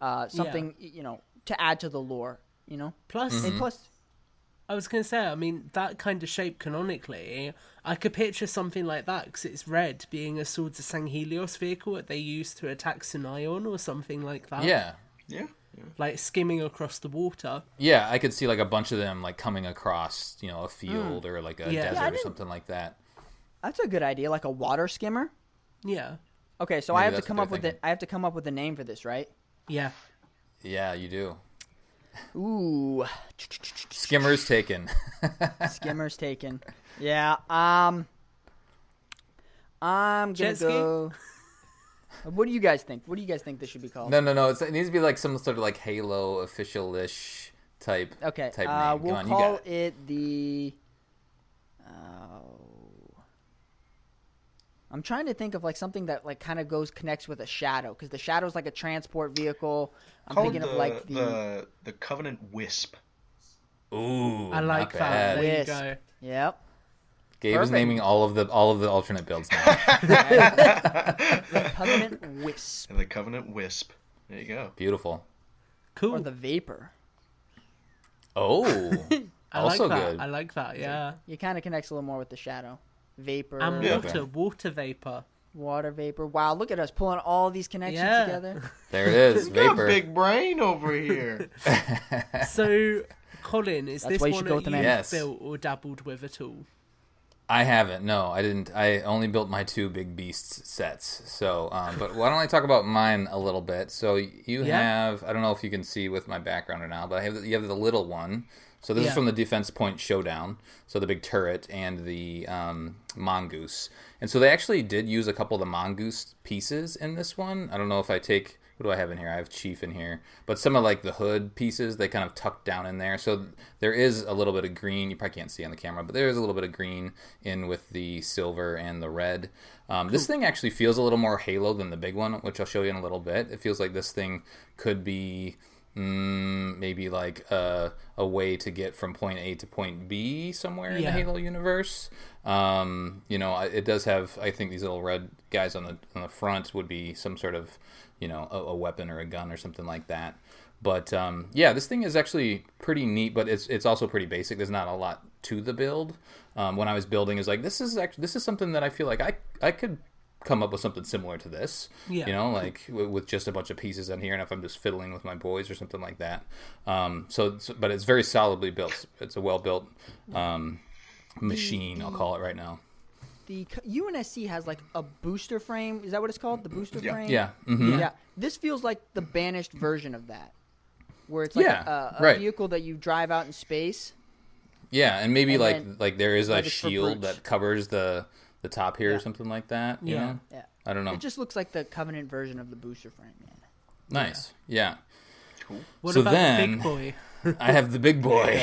uh, something, y you know, to add to the lore, you know? Plus, Mm-hmm. And plus, I was going to say, I mean, that kind of shape canonically, I could picture something like that because it's red being a Swords of Sanghelios vehicle that they use to attack Sunion or something like that. Yeah. Yeah. yeah. Like skimming across the water. Yeah, I could see like a bunch of them like coming across, you know, a field or like a Yeah. desert Yeah, or something like that. that's a good idea, like a water skimmer. Yeah. Okay, so Maybe I have to come up with the. I have to come up with a name for this, right? Yeah. Yeah, you do. Ooh, Skimmers taken. <laughs> skimmers taken. Yeah. Um, I'm gonna Jet ski? go. What do you guys think? What do you guys think this should be called? no, no, no. It's, it needs to be like some sort of like Halo official-ish type. Okay, Type uh, name. we'll Come on, you call got it. the. Oh. I'm trying to think of like something that like kind of goes connects with a shadow because the shadow's like a transport vehicle. I'm Call it thinking the, of like the, the the Covenant Wisp. Ooh, I like not that. bad. There you Wisp. go. yep Gabe is naming all of the all of the alternate builds now. <laughs> the covenant wisp And The Covenant Wisp. There you go. Beautiful. Cool. or the vapor. Oh, <laughs> I also like that. good. I like that, yeah. It kind of connects a little more with the shadow. Vapor, And Yeah. water, water vapor. water vapor. Wow, look at us pulling all these connections Yeah. together. <laughs> There it is. <laughs> You got a Vapor. big brain over here. <laughs> So, Colin, is That's this why you one that you've. Yes. built or dabbled with at all? I haven't. No, I didn't. I only built my two big beasts sets. So, um, but why don't I talk about mine a little bit? So you Yeah. have. I don't know if you can see with my background or not, but I have. You have the little one. So this Yeah. is from the Defense Point Showdown. So the big turret and the um, mongoose. And so they actually did use a couple of the mongoose pieces in this one. I don't know if I take. What do I have in here? I have Chief in here, but some of like the hood pieces they kind of tucked down in there. So there is a little bit of green. You probably can't see on the camera, but there is a little bit of green in with the silver and the red. Um, This thing actually feels a little more Halo than the big one, which I'll show you in a little bit. It feels like this thing could be mm, maybe like a, a way to get from point A to point B somewhere in the Halo universe. Um, you know, it does have. I think these little red guys on the on the front would be some sort of, you know, a, a weapon or a gun or something like that. But um, yeah, this thing is actually pretty neat, but it's it's also pretty basic. There's not a lot to the build. Um, when I was building, is like this is actually this is something that I feel like I I could come up with something similar to this. Yeah. You know, like with just a bunch of pieces in here, and if I'm just fiddling with my boys or something like that. Um, so, so- but it's very solidly built. It's a well built um, machine. I'll call it right now. The UNSC has like a booster frame. Is that what it's called? The booster Yeah. frame. Yeah. hmm Yeah. This feels like the banished version of that, where it's like Yeah, a, a right. vehicle that you drive out in space. Yeah, and maybe And like like there is a like it's for shield that covers the the top here Yeah. or something like that. You Yeah. know? Yeah. I don't know. It just looks like the Covenant version of the booster frame. Man. nice. Yeah. What So about then- the big boy? <laughs> I have the big boy.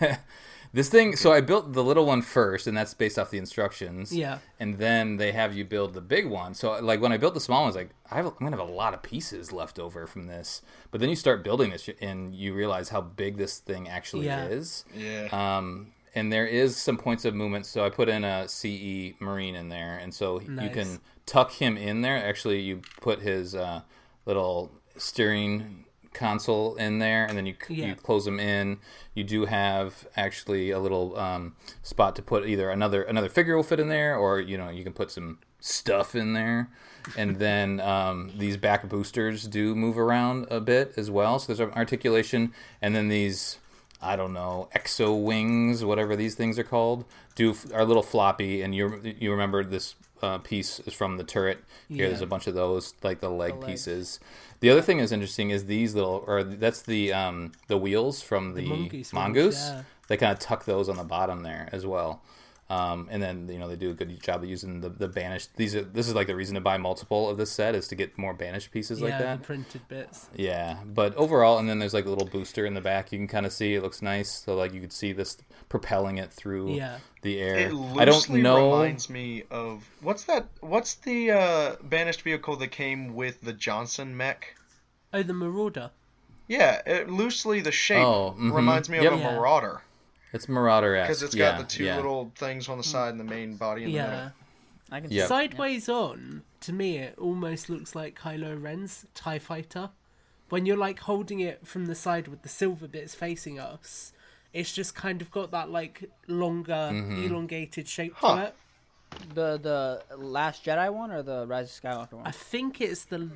<laughs> <laughs> this thing. So I built the little one first, and that's based off the instructions. Yeah. And then they have you build the big one. So like when I built the small one, I was like, I have, I'm gonna have a lot of pieces left over from this. But then you start building this, and you realize how big this thing actually Yeah. is. Yeah. Um, and there is some points of movement. So I put in a CE Marine in there, and so you can tuck him in there. Actually, you put his uh, little steering console in there, and then you Yeah. you close him in. You do have actually a little um, spot to put either another another figure will fit in there, or you know you can put some stuff in there. And <laughs> then um, these back boosters do move around a bit as well. So there's articulation, and then these I don't know, exo wings, whatever these things are called, do are a little floppy, and you you remember this uh, piece is from the turret. Here, Yeah. there's a bunch of those, like the leg legs. pieces. The other thing that's interesting is these little, or that's the um, the wheels from the, mongoose mongoose. yeah. They kind of tuck those on the bottom there as well. Um, and then you know they do a good job of using the, the banished. These are this is like the reason to buy multiple of this set is to get more banished pieces like that. the printed bits. Yeah, but overall, and then there's like a little booster in the back. You can kind of see it looks nice. So like you could see this propelling it through Yeah. the air. It loosely I don't know. reminds me of what's that? What's the uh, banished vehicle that came with the Johnson mech? Oh, the Marauder. Yeah, it, loosely the shape Oh, mhm. reminds me of Yep. a Yeah. Marauder It's Marauder because it's yeah, got the two yeah. little things on the side and the main body in the middle. I can. Yeah. See Sideways on, to me, it almost looks like Kylo Ren's TIE Fighter. When you're like holding it from the side with the silver bits facing us, it's just kind of got that like longer, Mm-hmm. elongated shape Huh. to it. the the Last Jedi one or the Rise of Skywalker one. I think it's the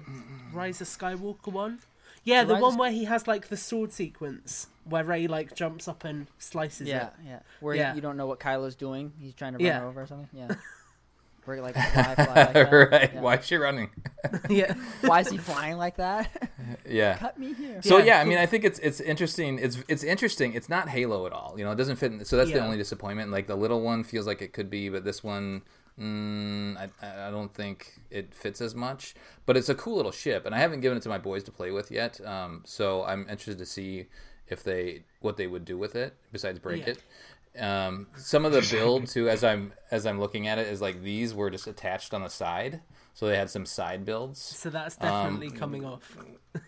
Rise of Skywalker one. Yeah, the Rise one of- where he has like the sword sequence where Rey like jumps up and slices Yeah, it. yeah. Yeah. Where Yeah. you don't know what Kylo's doing. He's trying to run Yeah. her over or something. Yeah. <laughs> Where he, like fly, fly like that. <laughs> right? Yeah. Why is she running? <laughs> yeah. Why is he flying like that? yeah. Cut me here. So Yeah. yeah, I mean, I think it's it's interesting. It's it's interesting. It's not Halo at all. You know, it doesn't fit. In, so that's the only disappointment. Like the little one feels like it could be, but this one, mm, I I don't think it fits as much. But it's a cool little ship, and I haven't given it to my boys to play with yet. Um, so I'm interested to see if they what they would do with it besides break Yeah. it. Um, some of the <laughs> build too, as I'm as I'm looking at it, is like these were just attached on the side, so they had some side builds. So that's Um, definitely coming off.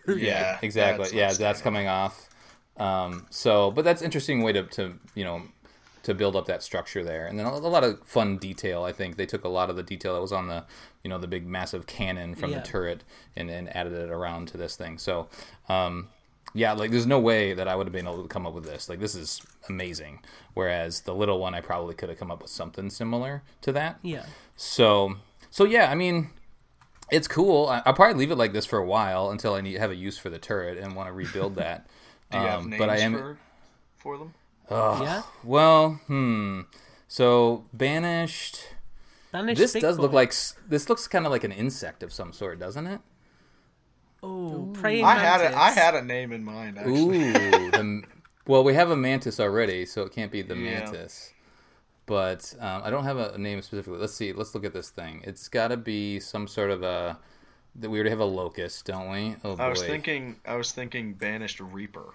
Yeah, <laughs> exactly. that's yeah, that's coming off. Um, so, but that's interesting way to, to you know to build up that structure there, and then a, a lot of fun detail. I think they took a lot of the detail that was on the you know the big massive cannon from Yeah. the turret and, and added it around to this thing. So, um, yeah, like there's no way that I would have been able to come up with this. Like this is amazing. Whereas the little one, I probably could have come up with something similar to that. Yeah. So, so yeah, I mean, it's cool. I, I'll probably leave it like this for a while until I need have a use for the turret and want to rebuild that. <laughs> Do you have Um, names but I am for, for them? Yeah. well, hmm. So banished. Banished This Big does look like this looks kind of like an insect of some sort, doesn't it? Oh, praying I had a, I had a name in mind actually. Ooh, the, <laughs> well, we have a mantis already, so it can't be the Yeah. mantis. But um, I don't have a, a name specifically. Let's see. Let's look at this thing. It's got to be some sort of a. That we already have a locust, don't we? Oh boy. I was thinking I was thinking banished reaper.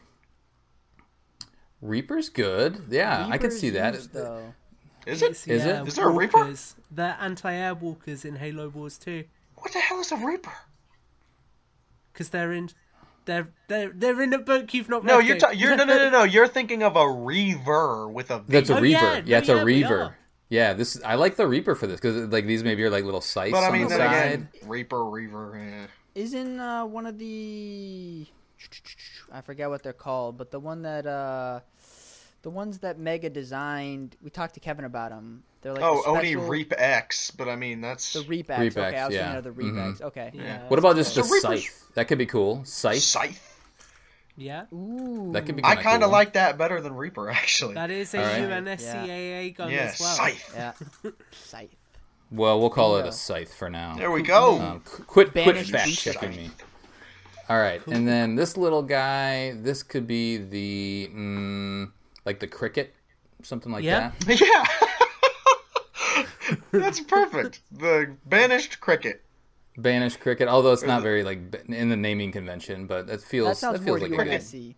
Reaper's good. Yeah, I could see that. used, though. Is it? It's, Is it? yeah, Is there a Reaper? walkers. They're anti-air walkers in Halo Wars 2 What the hell is a reaper? because they're in They're they're they're in a book you've not read. No, you're Gabe. ta- you're no no no no. You're thinking of a reaver with a V. That's a Oh, reaver. yeah, Yeah, no, it's a yeah, we reaver. Yeah, this I like the reaper for this because like these maybe are like little scythes but I on the side. again, reaper, reaver. Eh. Isn't uh, one of the I forget what they're called, but the one that uh, the ones that Mega designed. We talked to Kevin about them. They're like oh, the Oni Reap X. But I mean, that's The Reap X. Reap okay, X, I was yeah. thinking of the Reap Mhm. X. Okay. Yeah. What about just the, a Reaper's- scythe? That could be cool. Scythe. scythe. Yeah, Ooh. That could be I kinda cool. like that better than reaper, actually. that is a All right. UNSCAA gun yeah, as well. scythe. Yeah. <laughs> Scythe. Well, we'll call it a scythe for now. There we go. Um, qu- quit, quit fact checking scythe. me. All right, and then this little guy. This could be the mm, like the cricket, something like Yeah. that. <laughs> Yeah. That's perfect. The banished cricket. Banished cricket, although it's not very like in the naming convention, but that feels That sounds feels more like a good. UNSC.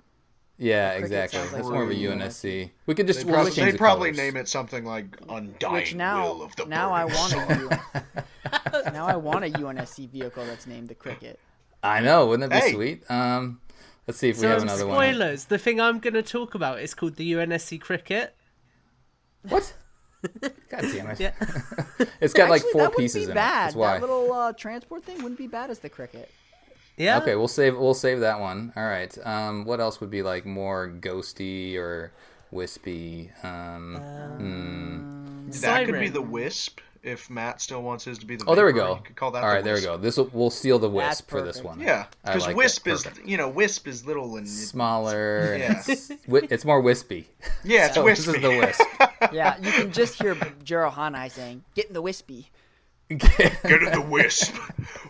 Yeah, exactly. sounds like more of a more UNSC. We could just They we'll probably, they the probably name it something like Undying Which now, Will of the now I Birds. want a U. <laughs> now I want a UNSC vehicle that's named the Cricket. I know, wouldn't that be Hey. sweet? Um, let's see if we have another one. spoilers. The thing I'm going to talk about is called the UNSC Cricket. What? <laughs> God damn it! Yeah. <laughs> it's got like Actually, four that pieces be in bad. it. That's why. That little uh, transport thing wouldn't be bad as the Cricket. Yeah. Okay, we'll save we'll save that one. All right. Um, what else would be like more ghosty or wispy? Um, hmm. That could be the Wisp. If Matt still wants his to be the Oh, there we go. You could call that All the right, there we go. This will, we'll steal the That's wisp for this one. Yeah, because like Wisp that. is Perfect. you know Wisp is little and smaller. and Yeah. it's, it's more wispy. yeah, it's So wispy. this is the wisp. <laughs> Yeah, you can just hear Jiralhanae saying, "Get in the wispy." Get in the Wisp.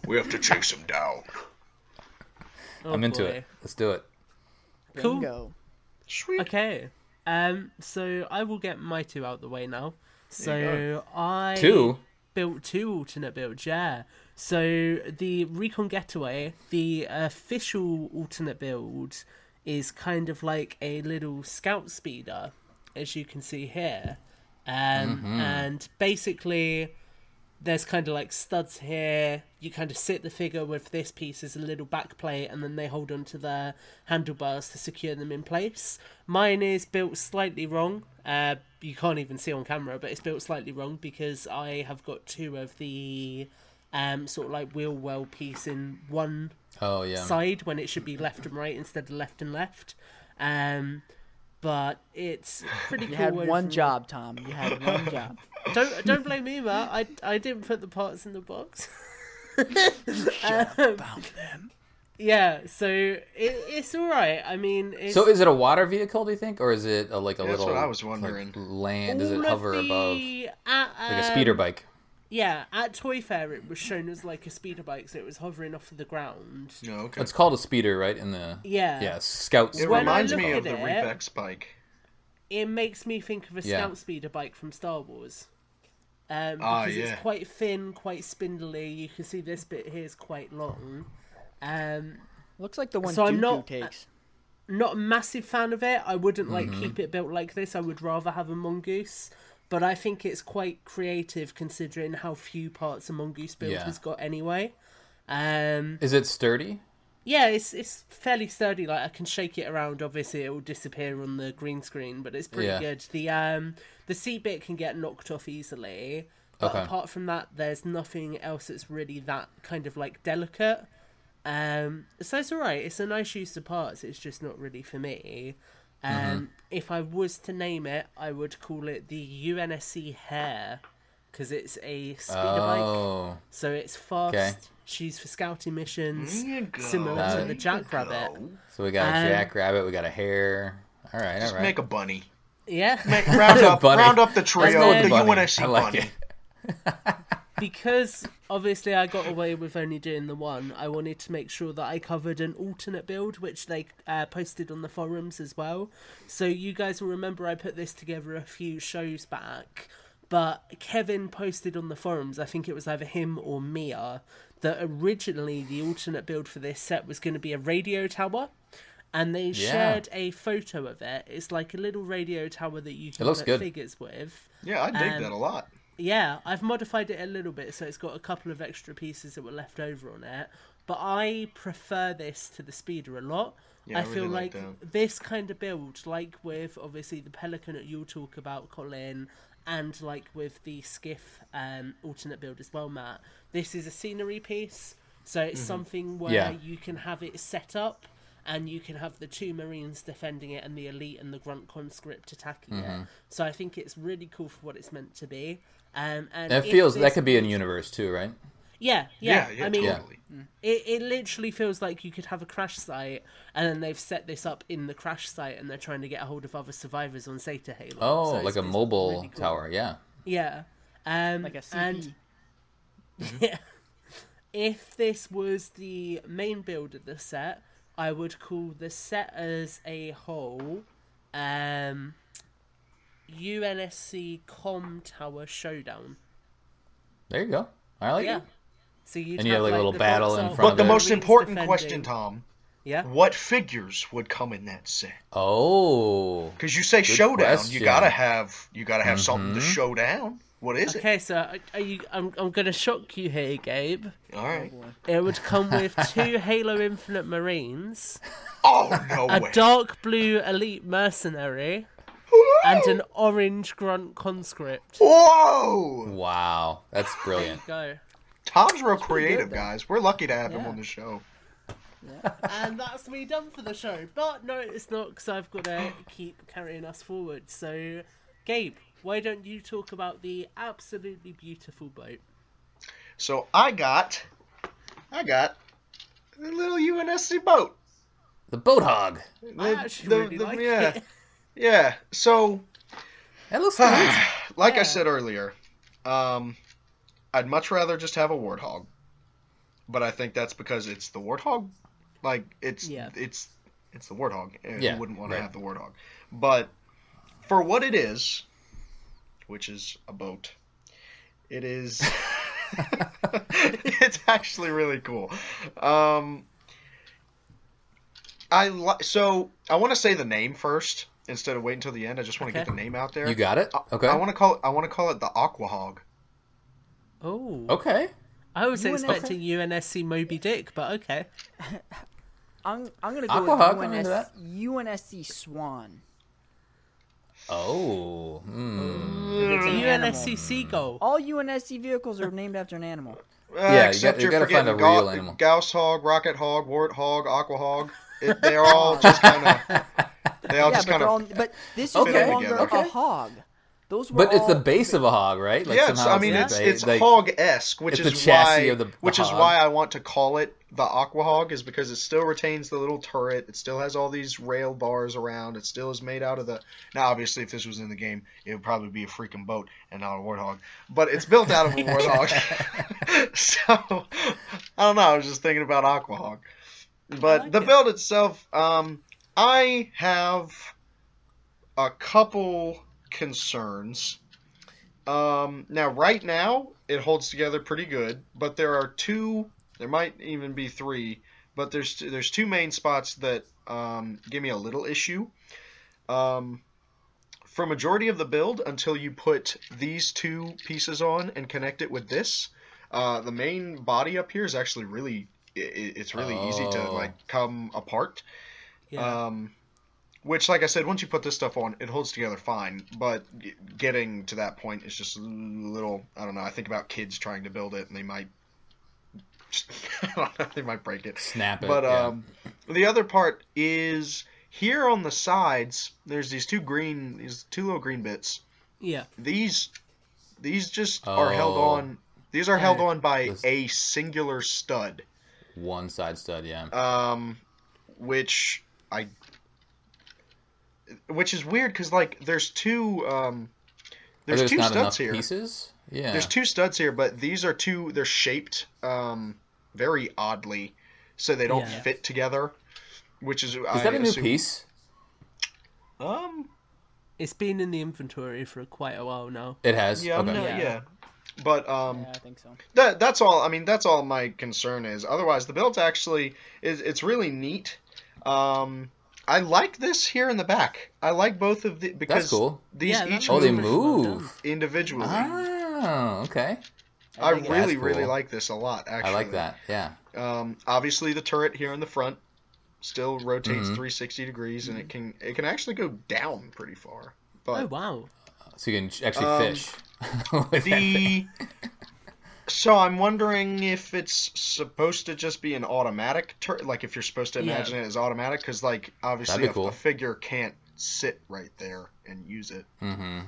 we have to chase him down. Oh, I'm into boy. it. Let's do it. Cool. Bingo. Sweet. Okay. Um. So I will get my two out the way now. There So I Two. built two alternate builds. Yeah. So the Recon Getaway, the official alternate build, is kind of like a little scout speeder, as you can see here. Um, and basically, there's kind of like studs here. You kind of sit the figure with this piece as a little back plate, and then they hold onto the handlebars to secure them in place. Mine is built slightly wrong. Uh, you can't even see on camera, but it's built slightly wrong because I have got two of the um, sort of like wheel well piece in one Oh yeah. side when it should be left and right instead of left and left. Um, but it's pretty cool. You cool. had one overall. job, Tom. You had one job. <laughs> Don't don't blame me, Matt. I I didn't put the parts in the box. <laughs> Um, Found them. Yeah, so it, it's all right. I mean, it's, So is it a water vehicle? Do you think, or is it a, like a Yeah, that's little? what I was wondering. like, land? Does it all of hover above the- at, like a speeder um, bike? Yeah, at Toy Fair it was shown as like a speeder bike, so it was hovering off of the ground. No, okay. It's called a speeder, right? In the Yeah, yeah Scout. It When reminds me of the it- Reap X bike. it makes me think of a Yeah. scout speeder bike from Star Wars. Um, because Ah, yeah. it's quite thin, quite spindly. You can see this bit here is quite long. Um, Looks like the one So I'm not- takes. not a massive fan of it. I wouldn't like Mm-hmm. keep it built like this. I would rather have a mongoose. But I think it's quite creative considering how few parts a mongoose build Yeah. has got anyway. Um, Is it sturdy? yeah, it's it's fairly sturdy. Like I can shake it around. Obviously, it will disappear on the green screen, but it's pretty Yeah. good. The um the seat bit can get knocked off easily. But Okay. apart from that, there's nothing else that's really that kind of like delicate. Um, so it's alright. It's a nice use of parts. It's just not really for me. Um, Mm-hmm. if I was to name it, I would call it the UNSC Hare because it's a speeder bike. Oh, So it's fast. Okay. She's for scouting missions, There you go. similar Got to it. the Jackrabbit. so we got a Um, jackrabbit. We got a hare. All right, all Just right. make a bunny. Yeah, Make, <laughs> round up, Bunny. round up the trio. go with The bunny. UNSC I like bunny. it. <laughs> because obviously I got away with only doing the one. I wanted to make sure that I covered an alternate build, which they uh, posted on the forums as well. So you guys will remember I put this together a few shows back. But Kevin posted on the forums, I think it was either him or Mia, that originally the alternate build for this set was going to be a radio tower. And they Yeah. shared a photo of it. It's like a little radio tower that you can looks put good. figures with. Yeah, I dig Um, that a lot. Yeah, I've modified it a little bit, so it's got a couple of extra pieces that were left over on it. but I prefer this to the speeder a lot. Yeah, I I feel really like like that. this kind of build, like with obviously the Pelican that you'll talk about, Colin, and like with the Skiff um, alternate build as well, Matt. This is a scenery piece, so Mm-hmm. it's something where Yeah. you can have it set up, and you can have the two Marines defending it, and the elite and the Grunt conscript attacking Mm-hmm. it. So I think it's really cool for what it's meant to be. Um, and And it if feels that could be in universe too, right? Yeah, yeah. yeah, yeah, I mean, totally. it, it literally feels like you could have a crash site and then they've set this up in the crash site and they're trying to get a hold of other survivors on Zeta Halo. Oh, So like a mobile really cool. tower, yeah. Yeah. Um, Like a CP. And yeah, <laughs> if this was the main build of the set, I would call the set as a whole um, UNSC Com Tower Showdown. There you go. I like Yeah. it. So you And you have, like, a little battle box in of front But the it. most important defending. question, Tom, Yeah. what figures would come in that set? Oh, Because you say showdown, question. you gotta have you gotta have something to Mhm. show down. What is it? Okay, so are- are you? I'm, I'm gonna shock you here, Gabe. All right. It would come <laughs> with two Halo Infinite Marines, Oh no a way! dark blue elite mercenary, and an orange grunt conscript. Whoa! wow, that's brilliant. Go. Tom's real creative, good, guys. We're lucky to have him on the show. And that's me done for the show. But no, it's not because I've got to keep carrying us forward. So, Gabe, why don't you talk about the absolutely beautiful boat? So I got, I got the little UNSC boat. The boat hog. I actually the- really the- like yeah, it. Yeah. So That looks <sighs> neat. like Yeah. I said earlier, um, I'd much rather just have a warthog, but I think that's because it's the warthog. Like it's Yeah. it's it's the warthog. and Yeah, Who wouldn't want to have the warthog? But for what it is, which is a boat, it is. <laughs> it's actually really cool. Um, I li- so I want to say the name first instead of waiting until the end. I just want to Okay. get the name out there. You got it. Okay. I want to call it. I want to call it the Aqua Hog. Oh, Okay. I was UNSC expecting UNSC Moby Dick, but okay. <laughs> I'm, I'm gonna go Aquahawk, with I'm UNS, UNSC Swan. Oh. Hmm. It's an animal. UNSC Seagull. All UNSC vehicles are named after an animal. Uh, Yeah, you got- you you're gotta find a real Gau- animal. Gauss Hog, Rocket Hog, Wart Hog, Aqua Hog. It, they're all just kind of. They all yeah, just kind they're of. all, but this is Okay. no longer together. a hog. Those were But it's the all- base of a hog, right? Like yes, somehow I mean it's, it's it's like- hog esque, which it's is chassis why of the- the which is why I want to call it the Aqua Hog is because it still retains the little turret. It still has all these rail bars around. It still is made out of the. Now, obviously, if this was in the game, it would probably be a freaking boat and not a warthog. But it's built out of a warthog. <laughs> <laughs> so I don't know. I was just thinking about Aqua Hog. But like the it. build itself, um, I have a couple concerns. Um, now, right now, it holds together pretty good, but there are two. There might even be three, but there's there's two main spots that um, give me a little issue. Um, for majority of the build, until you put these two pieces on and connect it with this, uh, the main body up here is actually really i i- it's really easy to Oh. like come apart. Yeah. Um, which, like I said, once you put this stuff on, it holds together fine. But getting to that point is just a little. I don't know. I think about kids trying to build it, and they might. Know, <laughs> they might break it. snap it. But yeah. um, the other part is here on the sides. There's these two green, these two little green bits. yeah. These, these just are held Oh. on. These are held Oh. on by a singular stud. One side stud, yeah. um, which I, which is weird because like there's two um, Are there's two not studs here. pieces? Yeah. There's two studs here, but these are two. They're shaped um very oddly, so they don't Yeah. fit together. Which is Is that a new piece? Um, It's been in the inventory for quite a while now. It has. yeah, okay. not- Yeah. yeah. But um, Yeah, I think so. that that's all. I mean, that's all my concern is. Otherwise, the build's actually is it's really neat. Um, I like this here in the back. I like both of the because That's cool. these Yeah, each Oh, looks they move pretty well done. move. individually. Oh, okay. I think really, That's really like this a lot. Actually, I like that. Yeah. Um, obviously, the turret here in the front still rotates Mhm. 360 degrees, and it can it can actually go down pretty far. But Oh wow. So you can actually Um, fish. <laughs> with the so I'm wondering if it's supposed to just be an automatic turret, like if you're supposed to Yeah. imagine it as automatic, because like obviously be a, cool. a figure can't sit right there and use it. hmm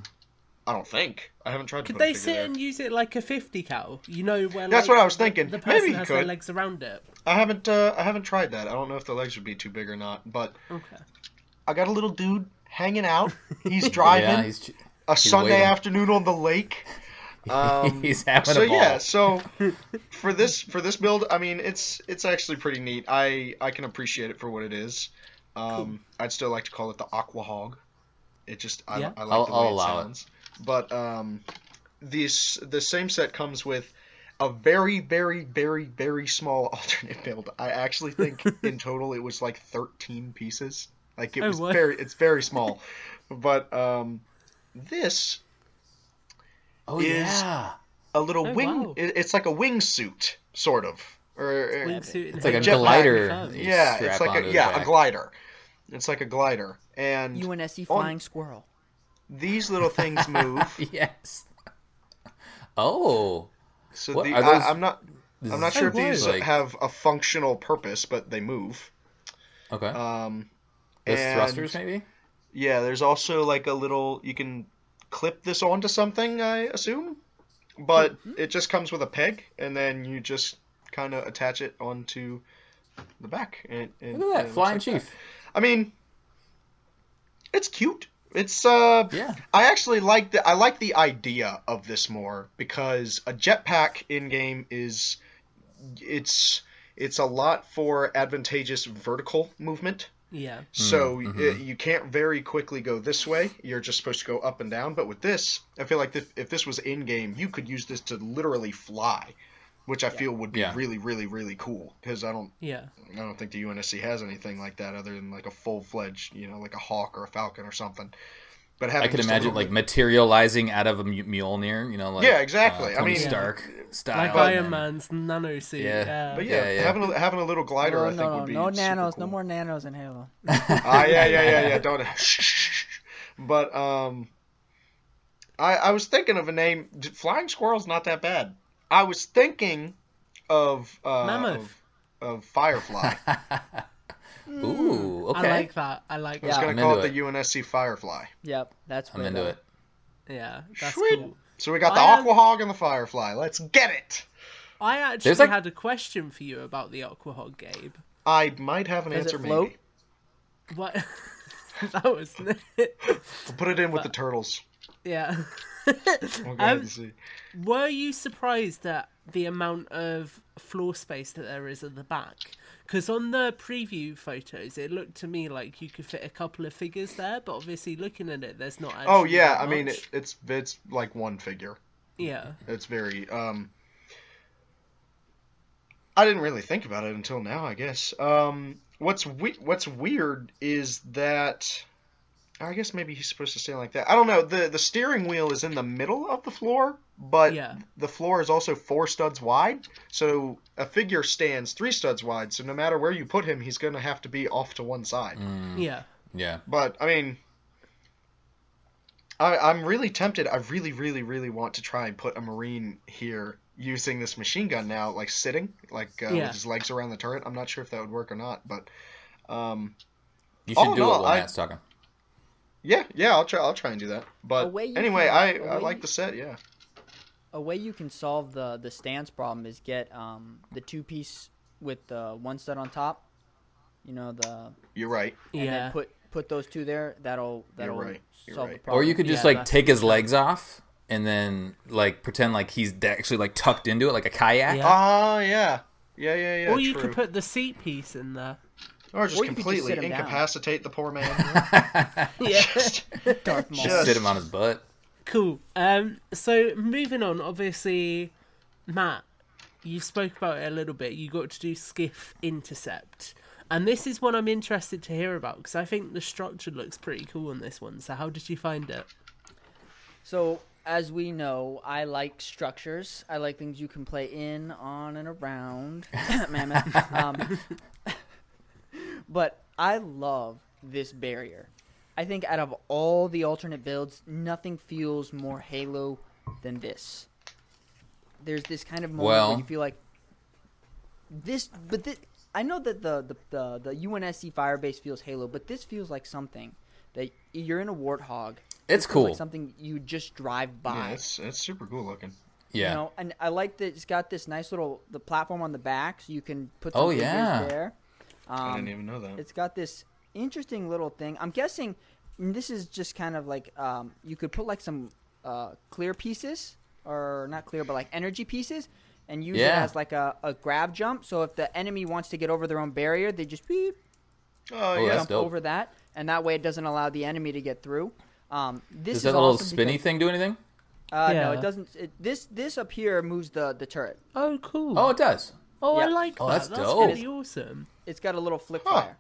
I don't think. I haven't tried Could put they sit there. and use it like a 50 cal? You know where That's like, what I was thinking. The Maybe person you has their legs around it. I haven't uh, I haven't tried that. I don't know if the legs would be too big or not, but Okay. I got a little dude hanging out. <laughs> He's driving Yeah, he's a Sunday waiting. afternoon on the lake. <laughs> Um, he's having so a ball. yeah, so <laughs> for this for this build, I mean, it's it's actually pretty neat. I I can appreciate it for what it is. Um, I'd still like to call it the Aqua Hog. It just I, Yeah. I like I'll- the way I'll it allow it. sounds. But um, this the same set comes with a very very very very small <laughs> alternate build. I actually think in total it was like 13 pieces. Like it Oh, was what? very it's very small. But um, this oh is- yeah. a little Oh, wing. wow. It's like a wingsuit, sort of. Or, or- Wingsuit It's like a helmet. glider. Yeah, it's like a yeah a glider. It's like a glider, and UNSC flying squirrel. these little things <laughs> move. yes. Oh, So What- the, those- I, I'm not I'm not sure Oh, if these. Like- have a functional purpose, but they move. okay. Um, Those and- thrusters, maybe. Yeah, there's also like a little you can clip this onto something, I assume, but Mm-hmm. it just comes with a peg, and then you just kind of attach it onto the back. And, and, Look at that flying like that. chief. I mean, it's cute. It's uh, Yeah. I actually like the I like the idea of this more because a jetpack in game is it's it's a lot for advantageous vertical movement. Yeah. So Mm, y- you can't very quickly go this way. You're just supposed to go up and down. But with this, I feel like if, if this was in game, you could use this to literally fly, which I feel would be Yeah. really, really, really cool. Because I don't Yeah. I don't think the UNSC has anything like that other than like a full fledged, you know, like a hawk or a falcon or something. But having I could imagine like bit- materializing out of a Mu- Mjolnir, you know, like Yeah, exactly. uh, I mean- Stark style. Like but- Iron Man's nano suit. Yeah. Yeah. but yeah, yeah, yeah. having a, having a little glider, No, I think no, no, would be no nanos, cool. no more nanos in Halo. <laughs> Ah, yeah, yeah, yeah, yeah. Don't. <laughs> but um, I I was thinking of a name. Flying squirrel's not that bad. I was thinking of uh, Mammoth. of, of Firefly. <laughs> I Ooh, okay. I like that. I like was Yeah. that. gonna I'm call it into the UNSC Firefly. Yep, that's I'm way into better. it. Yeah. That's Sweet. cool. So we got the I am- Aqua Hog and the Firefly. Let's get it. I actually like- had a question for you about the Aqua Hog, Gabe. I might have an Does it answer. float? Maybe. What? <laughs> that was. <laughs> We'll put it in with the turtles. yeah. We'll <laughs> Um, see. Were you surprised at the amount of floor space that there is at the back? Because on the preview photos, it looked to me like you could fit a couple of figures there, but obviously looking at it, there's not. Oh yeah, I mean it, it's it's like one figure. yeah, It's very um I didn't really think about it until now, I guess. Um what's we- what's weird is that I guess maybe he's supposed to stay like that. I don't know. The the steering wheel is in the middle of the floor, but Yeah. the floor is also four studs wide. So a figure stands three studs wide. So no matter where you put him, he's going to have to be off to one side. Mm, yeah, yeah. But I mean, I, I'm really tempted. I really, really, really want to try and put a marine here using this machine gun now, like sitting, like uh, Yeah. with his legs around the turret. I'm not sure if that would work or not, but um, You should do no, it while I- Matt's talking. yeah, yeah, I'll try. I'll try and do that. But anyway, can- I, a I way like you- the set. Yeah. A way you can solve the the stance problem is get um the two piece with the one stud on top. You know the You're right. and yeah. then put put those two there. That'll that'll right, you're solve the problem. Or you could just Yeah, like take his legs off and then like pretend like he's actually like tucked into it like a kayak. Yeah. Ah, yeah. Yeah, yeah, yeah. or you true. could put the seat piece in there. or just or you could just completely down. incapacitate the poor man. <laughs> <laughs> Yeah. Darth Maul. Just- Sit him on his butt. Cool. Um, so moving on, obviously, Matt, you spoke about it a little bit. You got to do skiff intercept, and this is one I'm interested to hear about because I think the structure looks pretty cool on this one. So how did you find it? So as we know, I like structures. I like things you can play in, on, and around. <laughs> Mammoth. Um, <laughs> but I love this barrier. I think out of all the alternate builds, nothing feels more Halo than this. There's this kind of moment Well- where you feel like this, but this, I know that the the, the the UNSC Firebase feels Halo, but this feels like something that you're in a warthog. It's cool. Like something you just drive by. Yeah, it's it's super cool looking. yeah. You know, and I like that it's got this nice little the platform on the back, so you can put some Oh, yeah. there. I Um, didn't even know that. it's got this interesting little thing. I'm guessing this is just kind of like um, you could put like some uh, clear pieces, or not clear, but like energy pieces, and use it as like a, a grab jump. So if the enemy wants to get over their own barrier, they just beep, Oh, yeah. jump over that, and that way it doesn't allow the enemy to get through. Um, this Does is that little awesome spinny because- thing do anything? Uh, No, it doesn't. It, this this up here moves the the turret. Oh, cool. Oh, it does. Oh, I like Oh, that. that's That's, dope. really awesome. It's got a little flick Huh. fire.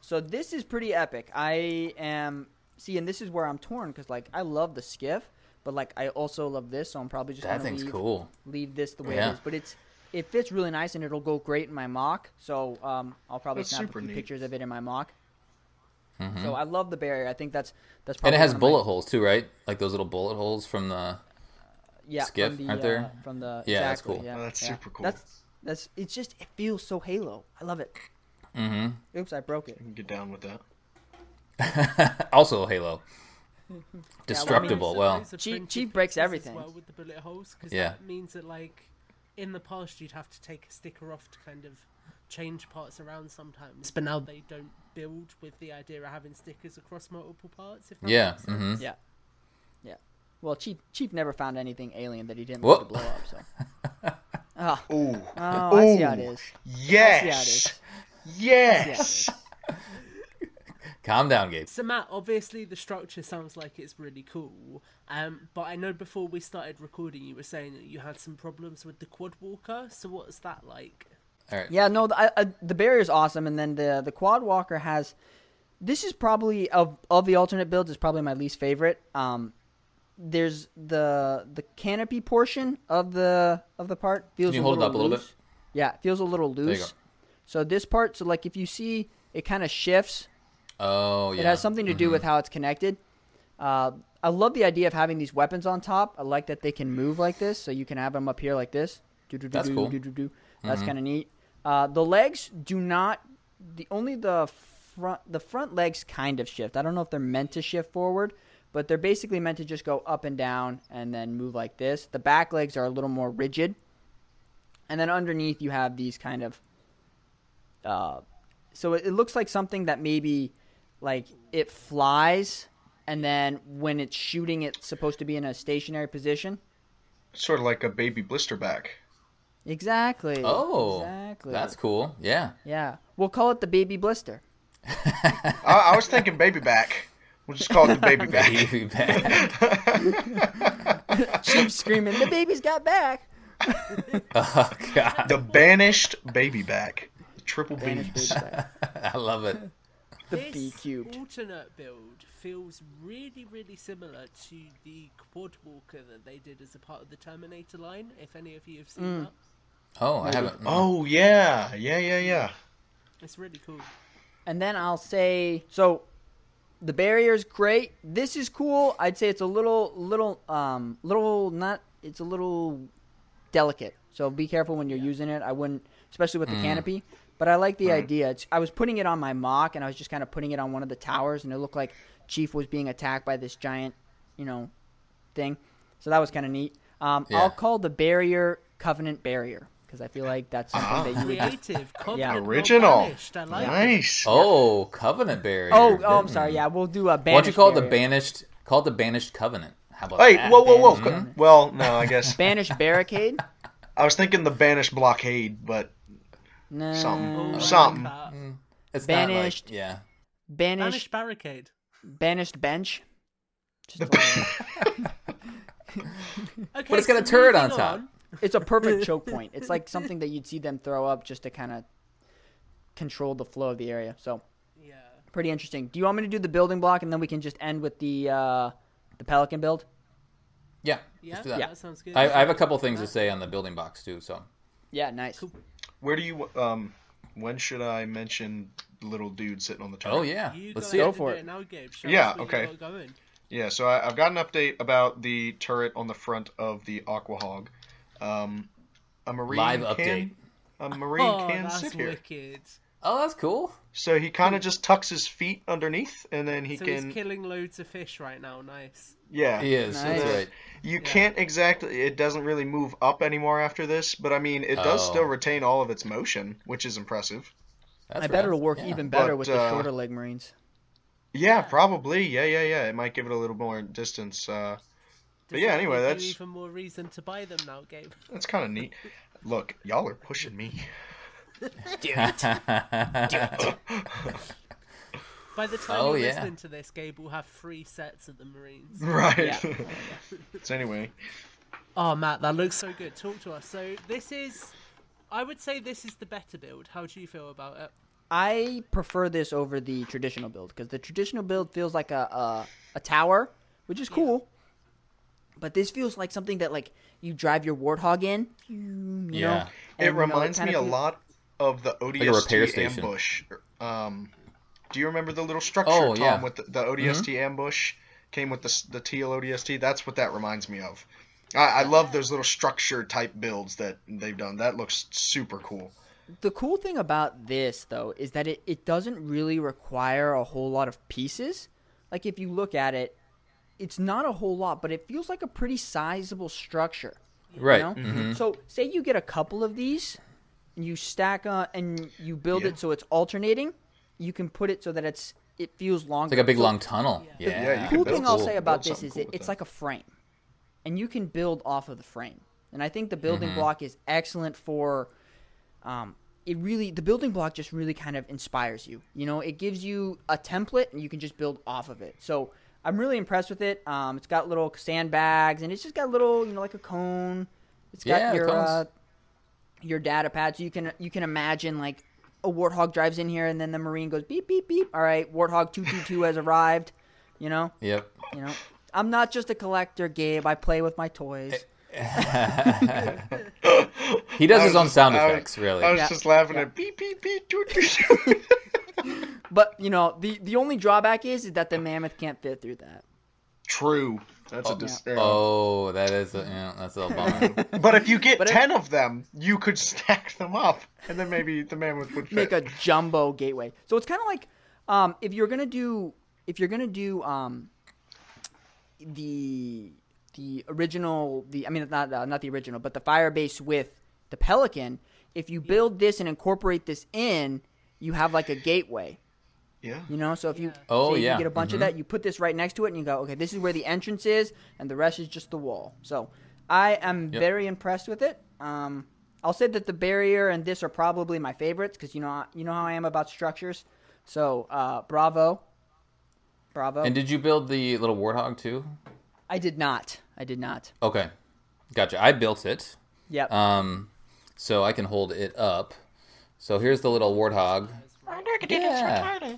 So this is pretty epic. I am see, and this is where I'm torn because like I love the skiff, but like I also love this, so I'm probably just That gonna thing's leave, cool. leave this the way Yeah. it is. But it's it fits really nice and it'll go great in my MOC. So um, I'll probably That's snap a few neat. pictures of it in my MOC. Mhm. So I love the barrier. I think that's that's probably And it has one of my- bullet holes too, right? Like those little bullet holes from the. yeah, skiff, from the, aren't there? uh, from the Yeah, that's cool. Yeah, Oh, that's yeah. super cool. That's that's it's just it feels so Halo. I love it. Mm-hmm. Oops, I broke it. Get down with that. <laughs> also Halo. <laughs> Destructible. So well, those are Chief- printed Chief breaks everything. well with the bullet holes because Yeah. that means that like in the past you'd have to take a sticker off to kind of change parts around sometimes, but now they don't build with the idea of having stickers across multiple parts. If that yeah. Mm-hmm. Yeah. Yeah. Well, Chief Chief never found anything alien that he didn't want to blow up. So. oh, <laughs> Ooh. oh, I see how it Ooh. is. Yes. I Yes. <laughs> Calm down, Gabe. So Matt, obviously the structure sounds like it's really cool, um, but I know before we started recording, you were saying that you had some problems with the quad walker. So what's that like? All right. Yeah, no, the, I, I, the barrier is awesome, and then the the quad walker has. This is probably of of the alternate builds is probably my least favorite. Um, there's the the canopy portion of the of the part feels Can you a hold it little up a little loose. Yeah, it feels a little you loose. So this part, so like if you see, it kind of shifts. Oh yeah. It has something to do with how it's connected. Uh, I love the idea of having these weapons on top. I like that they can move like this, so you can have them up here like this. That's cool. That's kind of neat. Uh, the legs do not. The only the front the front legs kind of shift. I don't know if they're meant to shift forward, but they're basically meant to just go up and down and then move like this. The back legs are a little more rigid, and then underneath you have these kind of. Uh, so it, it looks like something that maybe like it flies and then when it's shooting it's supposed to be in a stationary position Sort of like a baby Blisterback. exactly Oh, exactly that's cool. Yeah. yeah we'll call it the baby blister <laughs> I, I was thinking baby back. We'll just call it the baby back. Baby back. <laughs> she's screaming the baby's got back <laughs> oh god. the banished baby back. The triple Banished B's. <laughs> I love it. The this B cubed. alternate build feels really, really similar to the quad walker that they did as a part of the Terminator line. If any of you have seen Mm. that, Oh, I haven't. Oh yeah, yeah, yeah, yeah. it's really cool. and then i'll say so the barrier's great this is cool i'd say it's a little little um little not it's a little delicate so be careful when you're using it i wouldn't especially with the canopy but i like the idea it's, i was putting it on my MOC and i was just kind of putting it on one of the towers and it looked like chief was being attacked by this giant you know thing so that was kind of neat um, Yeah. i'll call the barrier covenant barrier because i feel like that's something Ah. that you would just Creative, <laughs> confident, Original. non-banished, I like it. Nice. Oh, covenant barrier. oh oh i'm Mm. sorry yeah we'll do a Why don't you banished call it the banished? Call it the banished covenant. How about Hey, that? whoa, whoa, whoa. Banished. Well, no, I guess <laughs> banished barricade <laughs> I was thinking the banished blockade, but no Something. Oh, I like Something. that. It's Banished. Not like, yeah. banished Banished barricade. banished bench Just a The- little- Okay, But it's got a turret on moving top. it's a perfect choke <laughs> point it's like something that you'd see them throw up just to kind of control the flow of the area so Yeah. pretty interesting do you want me to do the building block and then we can just end with the uh the pelican build Yeah. Yeah, let's do that. Yeah. that sounds good. I, I have a couple things to say on the building box too. So Yeah, nice. Cool. Where do you um? When should I mention the little dude sitting on the turret? oh yeah, You let's go see. Go for it. Now, Gabe. Show Yeah, okay. You got going. Yeah, so I, I've got an update about the turret on the front of the Aqua Hog. Um, a marine Live can, update. A marine Oh, can that's sit here. wicked. Oh, that's cool. So he kind of just tucks his feet underneath, and then he so can. he's killing loads of fish right now. Nice. Yeah, He is. Nice. That's right. You can't exactly. It doesn't really move up anymore after this, but I mean, it does Oh. still retain all of its motion, which is impressive. That's I bet it'll work Yeah. even better But, with the uh, shorter leg marines. Yeah, probably. Yeah, yeah, yeah. It might give it a little more distance. Uh, But yeah, anyway, that's- even more reason to buy them now, Gabe. <laughs> that's kind of neat. Look, y'all are pushing me. <laughs> By the time Oh, you're yeah. listening to this, Gabe will have three sets of the Marines. <laughs> Right. Yeah. <laughs> so anyway, Oh, Matt, that looks so good. Talk to us. So this is, I would say this is the better build. How do you feel about it? I prefer this over the traditional build because the traditional build feels like a a, a tower, which is cool. But this feels like something that like you drive your warthog in. You Yeah. know, it and, know, reminds me a lot of the a repair ODST station. ambush. Um, do you remember the little structure, Oh, Tom, yeah. Mm-hmm. with the, the ODST ambush came with the s- the teal ODST? That's what that reminds me of. I, I love those little structure type builds that they've done. That looks super cool. The cool thing about this though is that it, it doesn't really require a whole lot of pieces. Like if you look at it, it's not a whole lot, but it feels like a pretty sizable structure. Right. You know? mhm. So say you get a couple of these, and you stack on, and you build Yeah. it so it's alternating. You can put it so that it's it feels longer. It's like a big So long tunnel. Yeah. Yeah. Yeah, you cool thing build- I'll say about build this is something it, it's that. like a frame, and you can build off of the frame. And I think the building Mm-hmm. block is excellent for. Um, it really the building block just really kind of inspires you. You know, it gives you a template and you can just build off of it. So I'm really impressed with it. Um, it's got little sandbags and it's just got little, you know, like a cone. It's got Yeah, your cones. uh, your data pad, so you can you can imagine like a warthog drives in here and then the marine goes beep beep beep. All right, warthog two two two has arrived. You know, Yep. you know. I'm not just a collector, Gabe. I play with my toys. <laughs> He does I his own just- sound I was- effects, really. I was Yeah. just laughing Yeah. at beep beep beep doot doot doot. <laughs> But you know, the the only drawback is, is that the mammoth can't fit through that. True. That's a dis- yeah. Oh, that is a, yeah, that's a bummer. <laughs> But if you get But it- ten of them, you could stack them up, and then maybe the mammoth would fit. Make a jumbo gateway. So it's kind of like um, if you're gonna do if you're gonna do um, the the original the I mean not uh, not the original but the Firebase with the Pelican. If you build this and incorporate this in, you have like a gateway. Yeah. You know, so if you Yeah. Oh, say yeah. you get a bunch of Mhm. that, you put this right next to it, and you go, okay, this is where the entrance is, and the rest is just the wall. So I am Yep. very impressed with it. Um, I'll say that the barrier and this are probably my favorites because you know you know how I am about structures. So uh, bravo, bravo. and did you build the little warthog too? I did not. I did not. Okay, gotcha. I built it, Yep. um, so I can hold it up. So here's the little warthog. Yeah.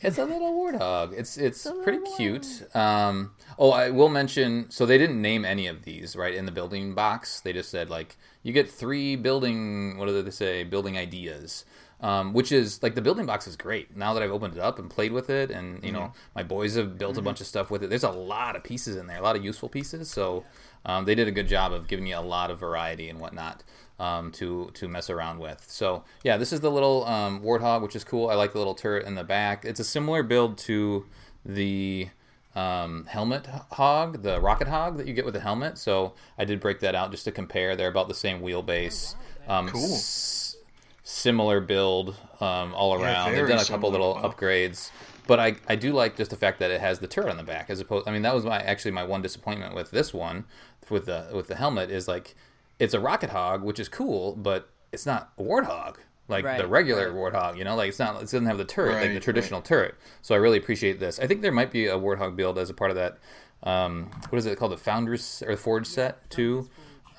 It's a little warthog. It's it's pretty cute. Um, oh, I will mention. So they didn't name any of these right in the building box. They just said like you get three building. What do they say? Building ideas. Um, which is like the building box is great. Now that I've opened it up and played with it, and you know my boys have built a bunch of stuff with it. There's a lot of pieces in there, a lot of useful pieces. So um, they did a good job of giving you a lot of variety and whatnot um, to to mess around with. So yeah, this is the little um, warthog, which is cool. I like the little turret in the back. It's a similar build to the um, helmet hog, the rocket hog that you get with the helmet. So I did break that out just to compare. They're about the same wheelbase. Um, Cool. s- similar build um, all Yeah, around. They've done a couple little Wow. upgrades. But I, I do like just the fact that it has the turret on the back as opposed. I mean, that was my actually my one disappointment with this one, with the with the helmet is like it's a rocket hog, which is cool, but it's not a warthog like the Right, regular warthog. You know, like it's not. It doesn't have the turret like Right, the right. traditional turret. So I really appreciate this. I think there might be a warthog build as a part of that. Um, what is it called? The Founders or the Forge set too.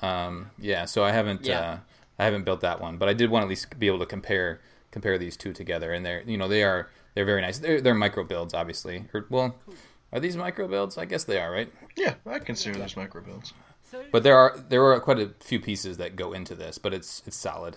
Um, yeah. So I haven't. Yeah. Uh, I haven't built that one, but I did want to at least be able to compare compare these two together, and they're you know they are they're very nice. They're, they're micro builds, obviously. Or, well, Are these micro builds? I guess they are, right? Yeah, I consider those micro builds. But there are there are quite a few pieces that go into this, but it's it's solid.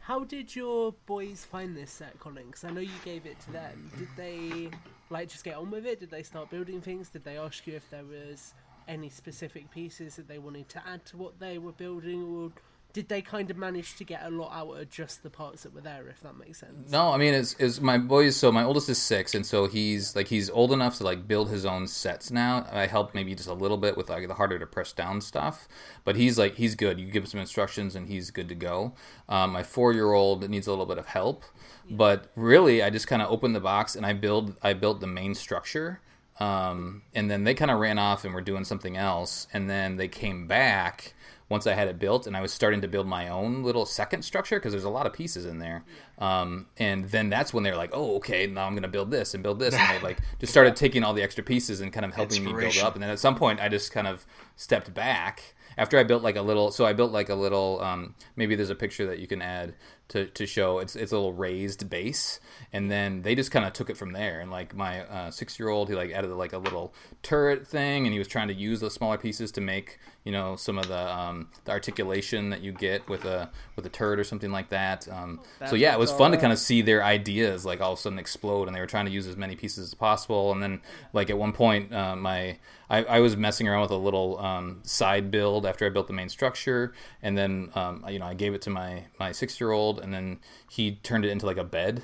how did your boys find this set, Colin? Because I know you gave it to them. Did they like just get on with it? Did they start building things? Did they ask you if there was any specific pieces that they wanted to add to what they were building, or did they kind of manage to get a lot out of just the parts that were there? If that makes sense. No, I mean it's, it's my boys. So my oldest is six, and so he's like he's old enough to like build his own sets now. I help maybe just a little bit with like the harder to press down stuff, but he's like he's good. You give him some instructions, and he's good to go. Um, my four year old needs a little bit of help, but really I just kind of opened the box and I build I built the main structure. Um, and then they kind of ran off and were doing something else, and then they came back once I had it built, and I was starting to build my own little second structure because there's a lot of pieces in there. Um, and then that's when they're like, "Oh, okay, now I'm going to build this and build this," and they like <laughs> just started taking all the extra pieces and kind of helping me build up. And then at some point, I just kind of stepped back after I built like a little. So I built like a little. Um, maybe there's a picture that you can add to, to show it's it's a little raised base, and then they just kind of took it from there. And like my uh, six year old, he like added like a little turret thing, and he was trying to use the smaller pieces to make you know some of the um, the articulation that you get with a with a turret or something like that. Um, so yeah, it was fun to kind of see their ideas like all of a sudden explode, and they were trying to use as many pieces as possible. And then like at one point, uh, my I, I was messing around with a little um, side build after I built the main structure, and then um, you know I gave it to my my six year old, and then he turned it into like a bed,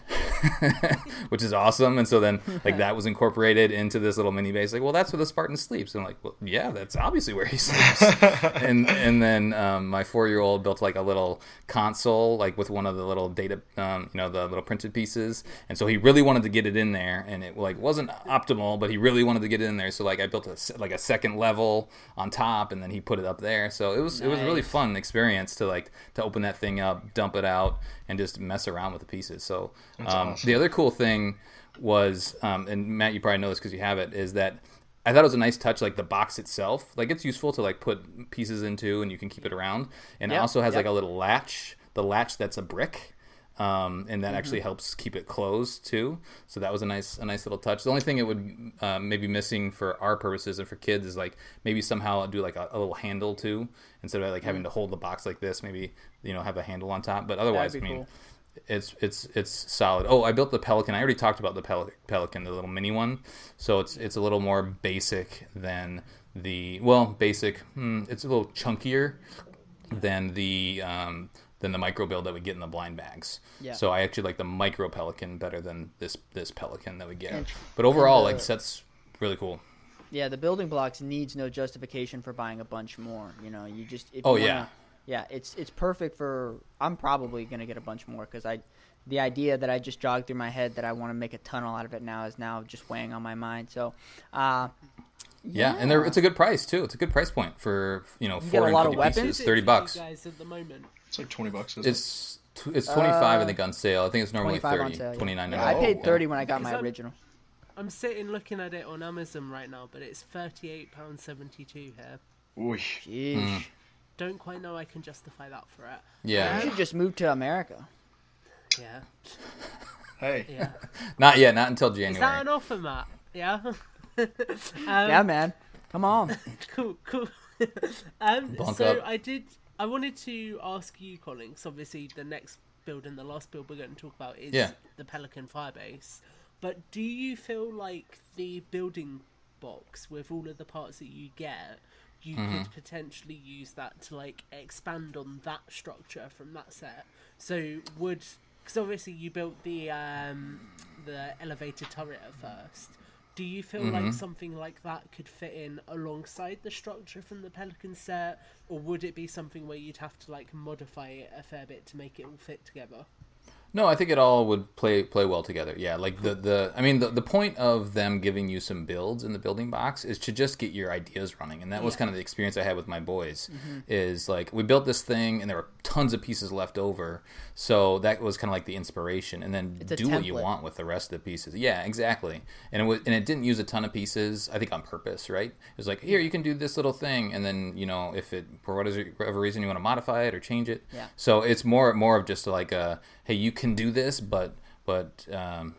<laughs> which is awesome. And so then like that was incorporated into this little mini base. Like, well, that's where the Spartan sleeps. And I'm like, well, yeah, that's obviously where he <laughs> sleeps. and and then um, my four year old built like a little console, like with one of the little data, um, you know, the little printed pieces. And so he really wanted to get it in there, and it like wasn't optimal, but he really wanted to get it in there. So like I built a like a second level on top, and then he put it up there. So it was it was a really fun experience to like to open that thing up, dump it out, and just mess around with the pieces. So um, awesome. the other cool thing was, um, and Matt, you probably know this because you have it, is that I thought it was a nice touch, like the box itself. Like it's useful to like put pieces into, and you can keep it around. And it also has yep. like a little latch, the latch that's a brick. Um, and that Mm-hmm. actually helps keep it closed too. So that was a nice, a nice little touch. The only thing it would uh, maybe missing for our purposes and for kids is like maybe somehow do like a, a little handle too, instead of like having to hold the box like this. Maybe you know have a handle on top. But otherwise, I Mm. mean, cool. it's it's it's solid. Oh, I built the Pelican. I already talked about the Pel- Pelican, the little mini one. So it's it's a little more basic than the well, basic. Hmm, it's a little chunkier than the um, than the micro build that we get in the blind bags. Yeah. So I actually like the micro Pelican better than this this Pelican that we get. But overall, and like the- sets really cool. Yeah, the building blocks needs no justification for buying a bunch more. You know, you just if Oh, you yeah. wanna- yeah, it's it's perfect for. I'm probably gonna get a bunch more because I, the idea that I just jogged through my head that I want to make a tunnel out of it now is now just weighing on my mind. So, uh, Yeah, and it's a good price too. It's a good price point for you know You get a lot of weapons? pieces, thirty for you bucks. guys at the moment. It's like twenty bucks. Isn't it? It's tw- it's twenty five I Uh, think on sale. I think it's normally 25 30, sale. yeah. 29 Yeah, I paid thirty when I got my I'm- original. I'm sitting looking at it on Amazon right now, but it's thirty-eight pound seventy-two here. Ooh, Mm. Don't quite know I can justify that for it. Yeah, You should just move to America. Yeah, hey, yeah. <laughs> not yet, not until January. Is January. that an offer, Matt? Yeah. <laughs> um, yeah, man. Come on. <laughs> cool, cool. um, Bunk so up. I did. I wanted to ask you, Colin. 'cause obviously, the next build and the last build we're going to talk about is Yeah. the Pelican Firebase. But do you feel like the building box with all of the parts that you get, you Mm-hmm. could potentially use that to like expand on that structure from that set? So would because obviously you built the um, the elevated turret at first. Do you feel Mm-hmm. like something like that could fit in alongside the structure from the Pelican set, or would it be something where you'd have to like modify it a fair bit to make it all fit together? No, I think it all would play play well together. Yeah, like the the I mean the the point of them giving you some builds in the building box is to just get your ideas running, and that was kind of the experience I had with my boys. Mm-hmm. Is like we built this thing, and there were tons of pieces left over, so that was kind of like the inspiration, and then do what you want with the rest of the pieces. Yeah, exactly. And it was and it didn't use a ton of pieces. I think on purpose, right? It was like here you can do this little thing, and then you know if it for whatever reason you want to modify it or change it. Yeah. So it's more more of just like a hey, you can do this, but but um,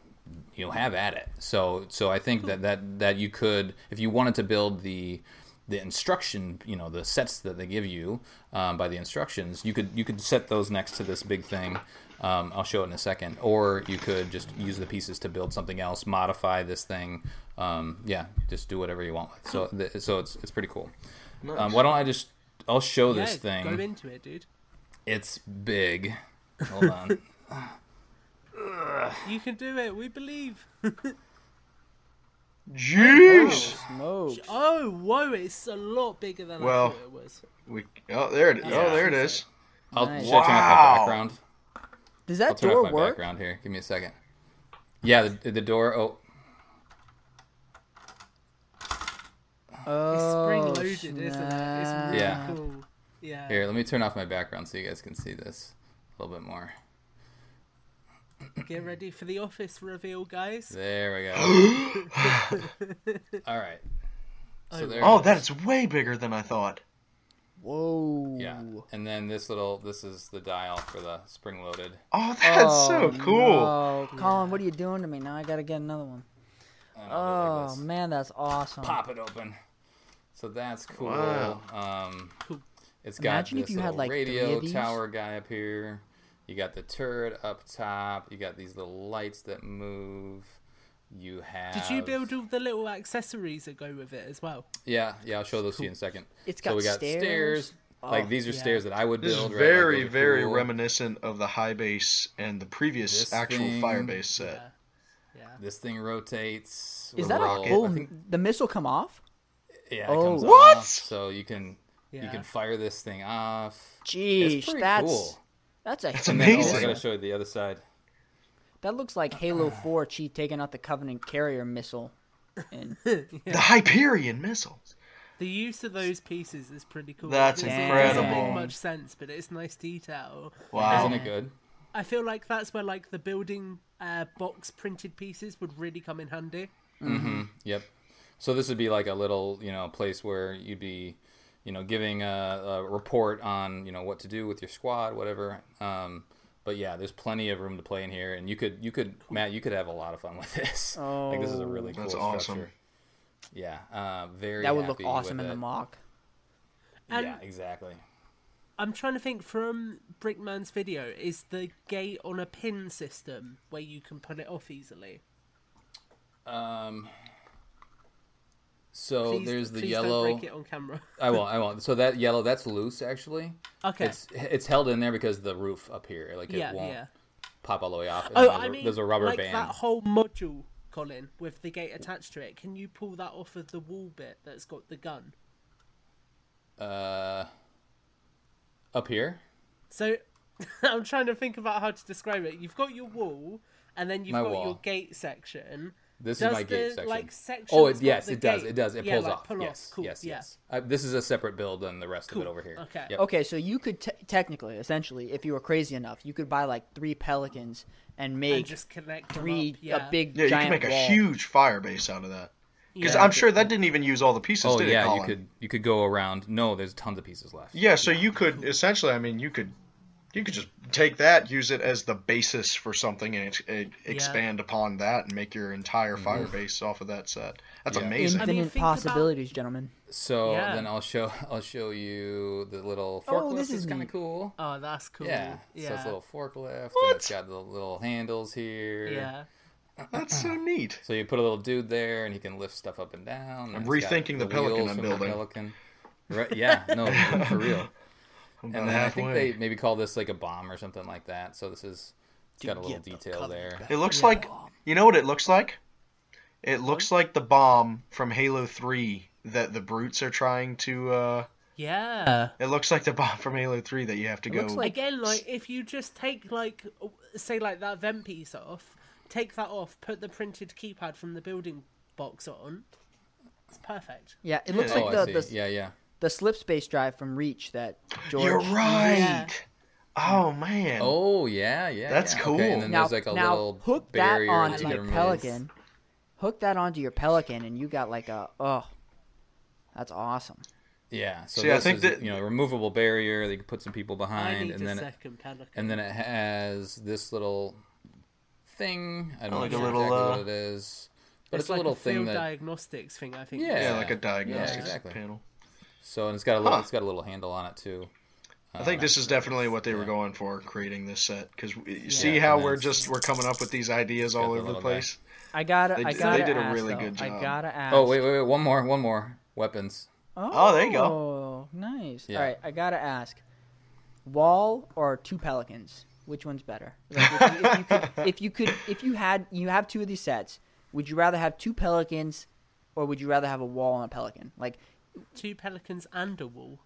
you know have at it. So so I think that that that you could if you wanted to build the the instruction, you know, the sets that they give you um, by the instructions, you could you could set those next to this big thing. Um, I'll show it in a second, or you could just use the pieces to build something else, modify this thing. Um, yeah, just do whatever you want. With. So th- so it's it's pretty cool. Um, why don't I just I'll show yeah, this thing. Go into it, dude. It's big. Hold <laughs> on. You can do it. We believe. <laughs> Jeez. Smokes. Oh, whoa! It's a lot bigger than Well, I thought it was. We oh there it Yeah. oh there it is. I'll Nice. should I turn off my Wow. background. Does I'll that turn door off my work? background here. Give me a second. Yeah, the, the door. Oh, Oh, It's Oh, spring loaded, isn't it? It's really Yeah. cool. Yeah. here. Let me turn off my background so you guys can see this a little bit more. Get ready for the office reveal, guys. There we go. <gasps> All right. So Oh, there. Oh, that's way bigger than I thought. Whoa. yeah. And then this little. This is the dial for the spring loaded. Oh, that's so Oh, cool. No. Colin, what are you doing to me? Now I gotta get another one. And I'll do it Oh like this. man, that's awesome. Pop it open. So that's cool. Wow. Um, it's got Imagine if this you had, little like, three radio tower guy up here. You got the turret up top. You got these little lights that move. You have. Did you build all the little accessories that go with it as well? Yeah, yeah. I'll show those to you in a second. It's got we got stairs. Like Oh, these are yeah. stairs that I would build. This build. is right? Very, those very cool. reminiscent of the high base and the previous This actual thing- fire base set. Yeah. Yeah. This thing rotates. Is that a a little- think- The missile come off? yeah, it Oh. comes What? off, so you can you can fire this thing off. Jeez, it's that's cool. That's a That's And oh, amazing. I gotta show you the other side. That looks like Halo Four Chief taking out the Covenant carrier missile. And <laughs> The Hyperion missiles. The use of those pieces is pretty cool. That's It doesn't- doesn't incredible. make much sense, but it's nice detail. Wow. Isn't it good? I feel like that's where like the building uh, box printed pieces would really come in handy. Mm-hmm. Yep. So this would be like a little, you know, place where you'd be, you know, giving a, a report on, you know, what to do with your squad, whatever. Um, but yeah, there's plenty of room to play in here, and you could, you could, Matt, you could have a lot of fun with this. <laughs> like this is a really cool That's structure. awesome. Yeah. Uh, very. that would look awesome with in the MOC. And- yeah, exactly. I'm trying to think from Brickman's video, is the gate on a pin system where you can pull it off easily? Um. So Please, there's the yellow. Break it on camera. <laughs> I won't. I won't. So that yellow, that's loose actually. Okay. It's it's held in there because the roof up here, like it yeah, won't yeah. pop all the way off. Oh, there's, I a, mean, there's a rubber like band. that whole module, Colin, with the gate attached to it. Can you pull that off of the wall bit that's got the gun? Uh, up here. So <laughs> I'm trying to think about how to describe it. You've got your wall, and then you've My got wall. your gate section. This Does is my gate section. like, section oh, it, yes, the it does. gate- It does. It yeah, pulls like, off. pull off. yes, Cool, yes, yeah. yes. I, uh, this is a separate build than the rest Cool. of it over here. Okay. Yep. Okay, so you could te- technically, essentially, if you were crazy enough, you could buy like three pelicans and make And just connect three yeah. a big Yeah, you can giant make a wall. huge fire base out of that. Because Yeah. I'm sure that didn't even use all the pieces, Oh did yeah, it, you could you could go around. No, there's tons of pieces left. Yeah, so you could essentially, I mean, you could you could just take that, use it as the basis for something, and ex- e- expand upon that, and make your entire fire base off of that set. That's Mm-hmm. Yeah. amazing. I mean, Infinite about- possibilities, gentlemen. So Yeah. then I'll show <laughs> I'll show you the little forklift. Oh, this is kind of cool. Oh, that's cool. Yeah. Yeah. So it's a little forklift, What? and it's got the little handles here. yeah. That's so <clears throat> neat. So you put a little dude there, and he can lift stuff up and down. and I'm rethinking the Pelican I'm from the building. Pelican. Right? Yeah. No, for real. <laughs> I'm And about then I think they maybe call this like a bomb or something like that. So this is it's got a little get the detail there. It looks Yeah. like you know what it looks like. It looks like the bomb from Halo Three that the brutes are trying to. uh Yeah. It looks like the bomb from Halo Three that you have to It go. looks like- Again, like if you just take like say like that vent piece off, take that off, put the printed keypad from the building box on. It's perfect. Yeah, it looks Yeah. like oh, the, the Yeah, yeah. The slip space drive from Reach that George. You're right. Yeah. Oh man. Oh yeah, yeah. That's yeah. cool. Okay, and then Now, there's like a now little hook that barrier onto your can. Pelican. Hook that onto your Pelican, and you got like a oh, that's awesome. Yeah. So See, I think is that- you know removable barrier. They can put some people behind, and then it, pelican. and then it has this little thing. I don't Oh, know like a exactly little, uh, what it is, but it's, like a little a thing that. diagnostics thing. I think. Yeah. Yeah, like a diagnostics exactly. panel. So and it's got a little. Huh. It's got a little handle on it too. I think Uh, this is definitely what they were going for creating this set because you see how we're just we're coming up with these ideas all over the little place. I gotta, They I d- gotta they did a really though. good job. I gotta ask. Oh wait, wait, wait! One more, one more. Weapons. Oh, Oh, there you go. Oh, nice. Yeah. All right, I gotta ask: wall or two pelicans? Which one's better? Like, if, you, if you could, <laughs> if you could, if you had, you have two of these sets. Would you rather have two pelicans, or would you rather have a wall and a pelican? Like, Two pelicans and a wall.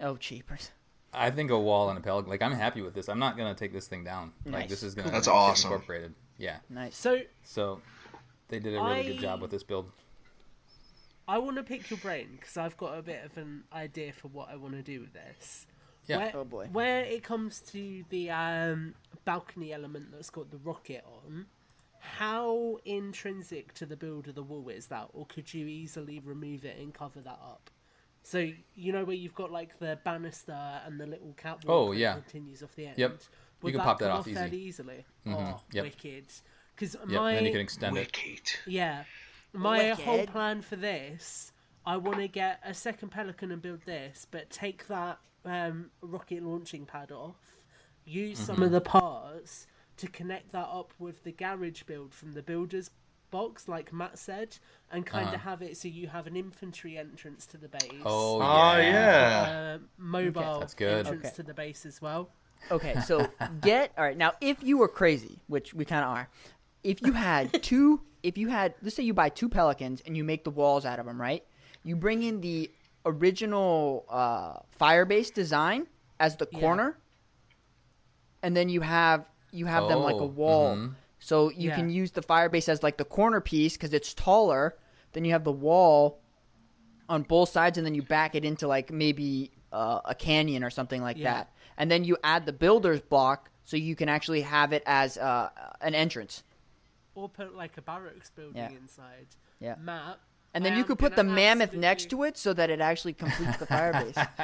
oh, cheapers. I think a wall and a pelican. Like I'm happy with this. I'm not gonna take this thing down. Like Nice. this is gonna. That's get awesome. Incorporated. Yeah. Nice. So So they did a really good job with this build. I want to pick your brain because I've got a bit of an idea for what I want to do with this. Yeah. Where, Oh, boy. Where it comes to the um, balcony element that's got the rocket on, how intrinsic to the build of the wall is that, or could you easily remove it and cover that up? So you know where you've got like the banister and the little catwalk. Oh, that yeah. continues off the end. Yep. Would can that pop that come off easy. fairly easily. Mhm. Oh, Yep. wicked! Because Yep. my Then you can extend it. Wicked. yeah. My whole plan for this, I want to get a second Pelican and build this, but take that um, rocket launching pad off, use some Mm-hmm. of the parts to connect that up with the garage build from the builder's box, like Matt said, and kind of Uh-huh. have it so you have an infantry entrance to the base. Oh, Oh yeah. yeah. Uh, mobile That's good. entrance Okay. to the base as well. Okay, so <laughs> get all right now. If you were crazy, which we kind of are, if you had <laughs> two, if you had, let's say you buy two pelicans and you make the walls out of them, right? You bring in the original uh, Firebase design as the Yeah. corner, and then you have you have them like a Oh, wall. mhm. So you Yeah. can use the Firebase as like the corner piece because it's taller. Then you have the wall on both sides, and then you back it into like maybe uh, a canyon or something like Yeah. that. And then you add the builder's block so you can actually have it as uh, an entrance. Or put like a barracks building Yeah. inside. Yeah. Matt. And then I you could put the gonna mammoth next to it so that it actually completes the Firebase. <laughs>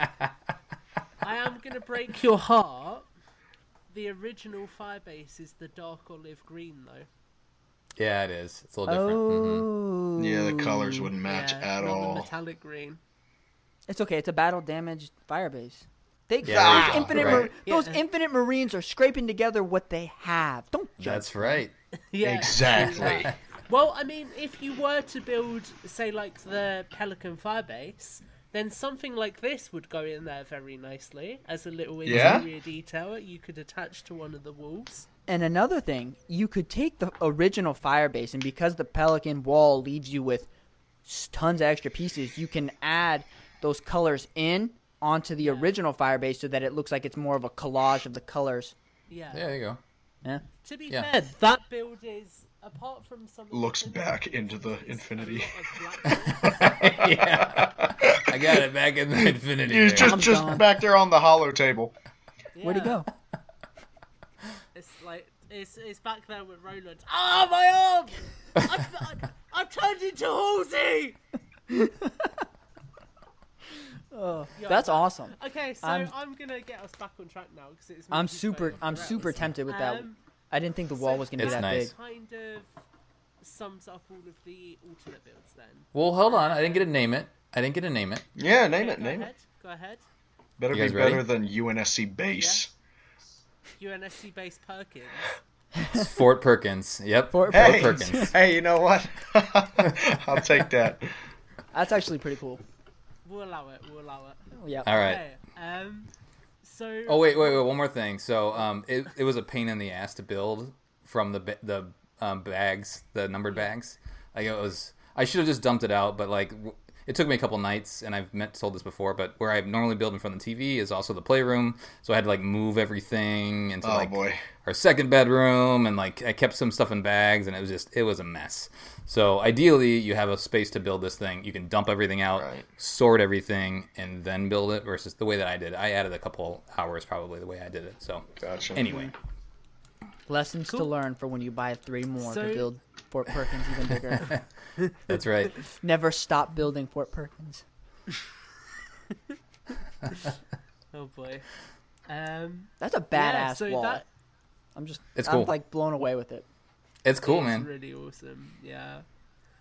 I am going to break your heart. The original Firebase is the dark olive green, though. Yeah, it is. It's a little different. Mhm. oh. Yeah, the colors wouldn't match yeah, at not all. the metallic green. It's okay. It's a battle damaged Firebase. They, Yeah, those go. infinite, Right. mar- those Yeah. infinite Marines are scraping together what they have. Don't judge. That's right. <laughs> Yeah, Exactly. <laughs> Well, I mean, if you were to build, say, like the Pelican Firebase, then something like this would go in there very nicely as a little Yeah? interior detail you could attach to one of the walls. And another thing, you could take the original Firebase, and because the Pelican wall leaves you with tons of extra pieces, you can add those colors in onto the original Firebase so that it looks like it's more of a collage of the colors. Yeah. Yeah, there you go. Yeah. To be Yeah. fair, that build is apart from some Looks finished back into the infinity. lot of black <laughs> yeah. I got it back in the infinity. He was there. just I'm just gone. back there on the holo table. Where'd he go? It's like it's it's back there with Roland. Ah, my arm! I've, I've, I've turned into Halsey. <laughs> Oh, Yeah, that's but- awesome. Okay, so I'm- I'm, gonna get us back on track now because it's. I'm super. I'm super tempted with that. Um, I didn't think the wall so was gonna be that nice. big. Kind of sums up all of the alternate builds then. Well, hold on. I didn't get to name it. I didn't get to name it. Yeah, name Okay, it, go name ahead, it. Go ahead. Better You be ready? better than UNSC base. UNSC base Perkins. <laughs> Fort Perkins. Yep. Fort Hey, Perkins. hey, you know what? <laughs> I'll take that. That's actually pretty cool. We'll allow it. We'll allow it. Yeah. All right. Okay. Um. So. Oh wait, wait, wait! One more thing. So, um, it, it was a pain in the ass to build from the the um, bags, the numbered bags. Like it was, I should have just dumped it out, but like it took me a couple nights, and I've meant told this before, but where I normally build in front of the TV is also the playroom, so I had to like move everything into Oh like boy. our second bedroom, and like I kept some stuff in bags, and it was just it was a mess. So ideally, you have a space to build this thing. You can dump everything out, Right. sort everything, and then build it. Versus the way that I did, I added a couple hours probably the way I did it. So Gotcha. anyway, Lessons to learn for when you buy three more So- to build Fort Perkins even bigger. <laughs> that's right. Never stop building Fort Perkins. <laughs> Oh boy. Um. That's a yeah, badass so wall. that I'm just. It's I'm cool. like blown away with it. It's cool, It's man. really awesome. Yeah.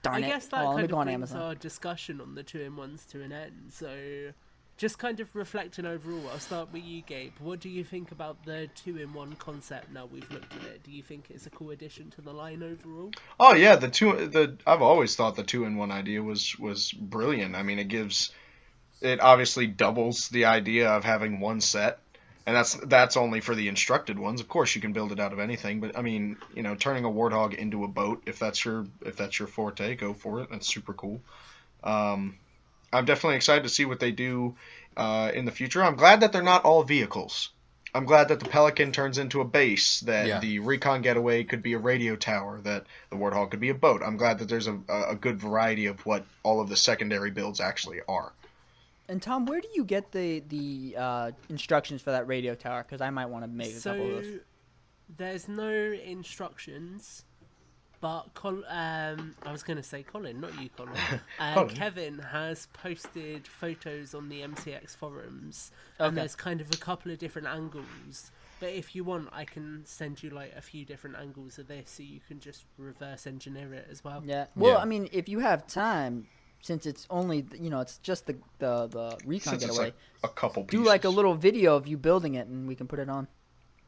Darn I it. guess that let me kind of brings Amazon. our discussion on the two in ones to an end. So, just kind of reflecting overall, I'll start with you, Gabe. What do you think about the two in one concept now we've looked at it? Do you think it's a cool addition to the line overall? Oh yeah, the two the I've always thought the two in one idea was was brilliant. I mean, it gives it obviously doubles the idea of having one set, and that's that's only for the instructed ones. Of course, you can build it out of anything, but I mean, you know, turning a warthog into a boat if that's your if that's your forte, go for it. That's super cool. Um, I'm definitely excited to see what they do uh, in the future. I'm glad that they're not all vehicles. I'm glad that the Pelican turns into a base, that Yeah. the Recon Getaway could be a radio tower, that the Warthog could be a boat. I'm glad that there's a, a good variety of what all of the secondary builds actually are. And Tom, where do you get the the uh, instructions for that radio tower? Because I might want to make a couple of those. there's no instructions, but Col- um, I was going to say Colin, not you, Colin. <laughs> Uh, Colin. Kevin has posted photos on the MCX forums, and there's kind of a couple of different angles. But if you want, I can send you like a few different angles of this, so you can just reverse engineer it as well. Yeah. Well, Yeah. I mean, if you have time, since it's only you know it's just the the the recon Since it's getaway, like a couple do like a little video of you building it, and we can put it on.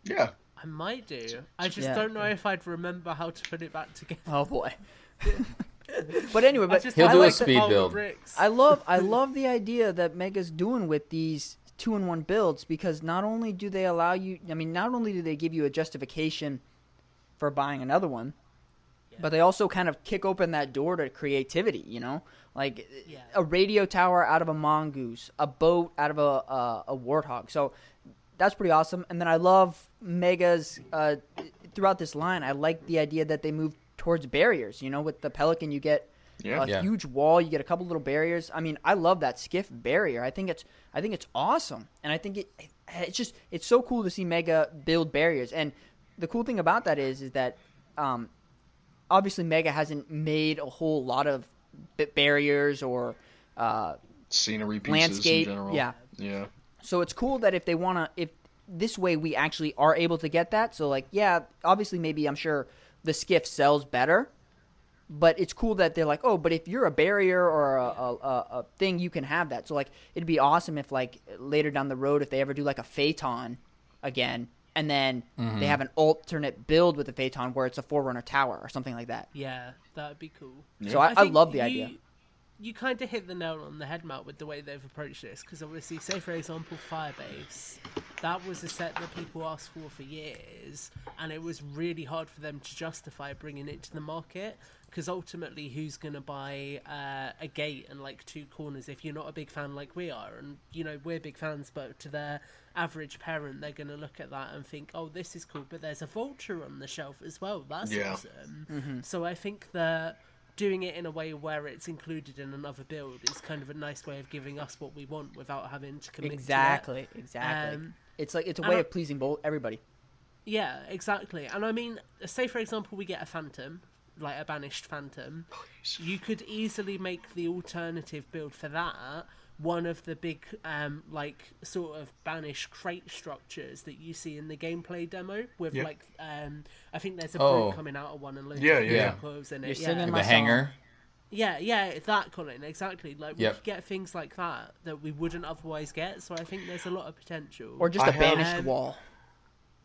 Yeah. I might do. I just Yeah. don't know if I'd remember how to put it back together. Oh boy. <laughs> but anyway, I but just He'll I do a like the the- speed pile build. I love I <laughs> love the idea that Mega's doing with these two in one builds because not only do they allow you I mean not only do they give you a justification for buying another one, but they also kind of kick open that door to creativity, you know? Like Yeah. a radio tower out of a mongoose, a boat out of a a, a warthog. So that's pretty awesome. And then I love Mega's uh, throughout this line. I like the idea that they move towards barriers. You know, with the Pelican, you get Yeah. a Yeah. huge wall. You get a couple little barriers. I mean, I love that skiff barrier. I think it's I think it's awesome, and I think it it's just it's so cool to see Mega build barriers. And the cool thing about that is is that um, obviously Mega hasn't made a whole lot of barriers or uh, Scenery pieces landscape. in general. Yeah, Yeah. So it's cool that if they want to, if this way we actually are able to get that. So like, yeah, obviously maybe I'm sure the skiff sells better, but it's cool that they're like, oh, but if you're a barrier or a, a, a, a thing, you can have that. So like, it'd be awesome if like later down the road, if they ever do like a phaeton again, and then mm-hmm. they have an alternate build with the phaeton where it's a forerunner tower or something like that. Yeah, that'd be cool. So I, I, think love the you- idea. You kind of hit the nail on the head, Matt, with the way they've approached this. Because obviously, say for example, Firebase, that was a set that people asked for for years, and it was really hard for them to justify bringing it to the market. Because ultimately, who's going to buy uh, a gate and like two corners if you're not a big fan like we are? And you know, we're big fans, but to their average parent, they're going to look at that and think, "Oh, this is cool," but there's a vulture on the shelf as well. That's Yeah. awesome. So I think that doing it in a way where it's included in another build is kind of a nice way of giving us what we want without having to commit to it. Exactly, exactly. Um, it's like it's a way I- of pleasing both everybody. Yeah, exactly. And I mean, say for example, we get a phantom, like a banished phantom. You could easily make the alternative build for that one of the big, um, like sort of banished crate structures that you see in the gameplay demo. With Yeah. like, um, I think there's a Oh. coming out of one and loads Yeah, of yeah. coils in it. You're yeah. singing the my hanger. Yeah, yeah, that Colin, exactly. Like we Yep. could get things like that that we wouldn't otherwise get. So I think there's a lot of potential. Or just I a have- banished Um, wall.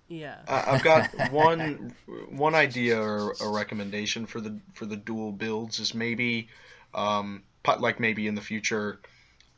yeah, I- I've got <laughs> one one idea or a recommendation for the for the dual builds is maybe um pu- like maybe in the future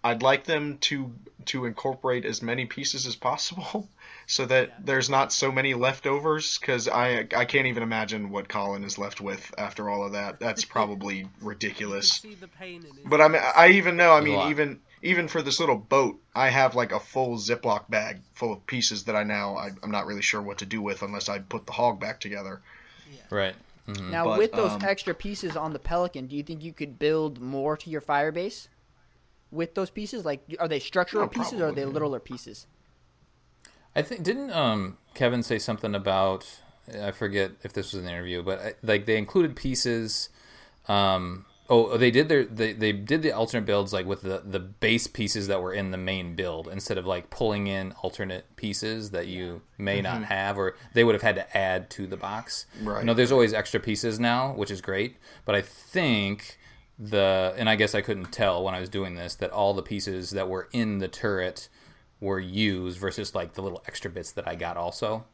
I'd like them to to incorporate as many pieces as possible <laughs> so that there's not so many leftovers cuz I I can't even imagine what Colin is left with after all of that. That's <laughs> probably ridiculous. see the pain in it. But I mean, I even know. I mean, even even for this little boat, I have like a full Ziploc bag full of pieces that I now I, I'm not really sure what to do with unless I put the hog back together. Right. Mhm. Now, But, with those um, extra pieces on the Pelican, do you think you could build more to your fire base with those pieces? Like, are they structural Yeah, pieces or are they probably, yeah. littler pieces? I think didn't um Kevin say something about I forget if this was an interview, but I, like they included pieces um Oh, they did their they, they did the alternate builds like with the the base pieces that were in the main build instead of like pulling in alternate pieces that you may not have or they would have had to add to the box. Right. You know, there's always extra pieces now, which is great, but I think the and I guess I couldn't tell when I was doing this that all the pieces that were in the turret were used versus like the little extra bits that I got also.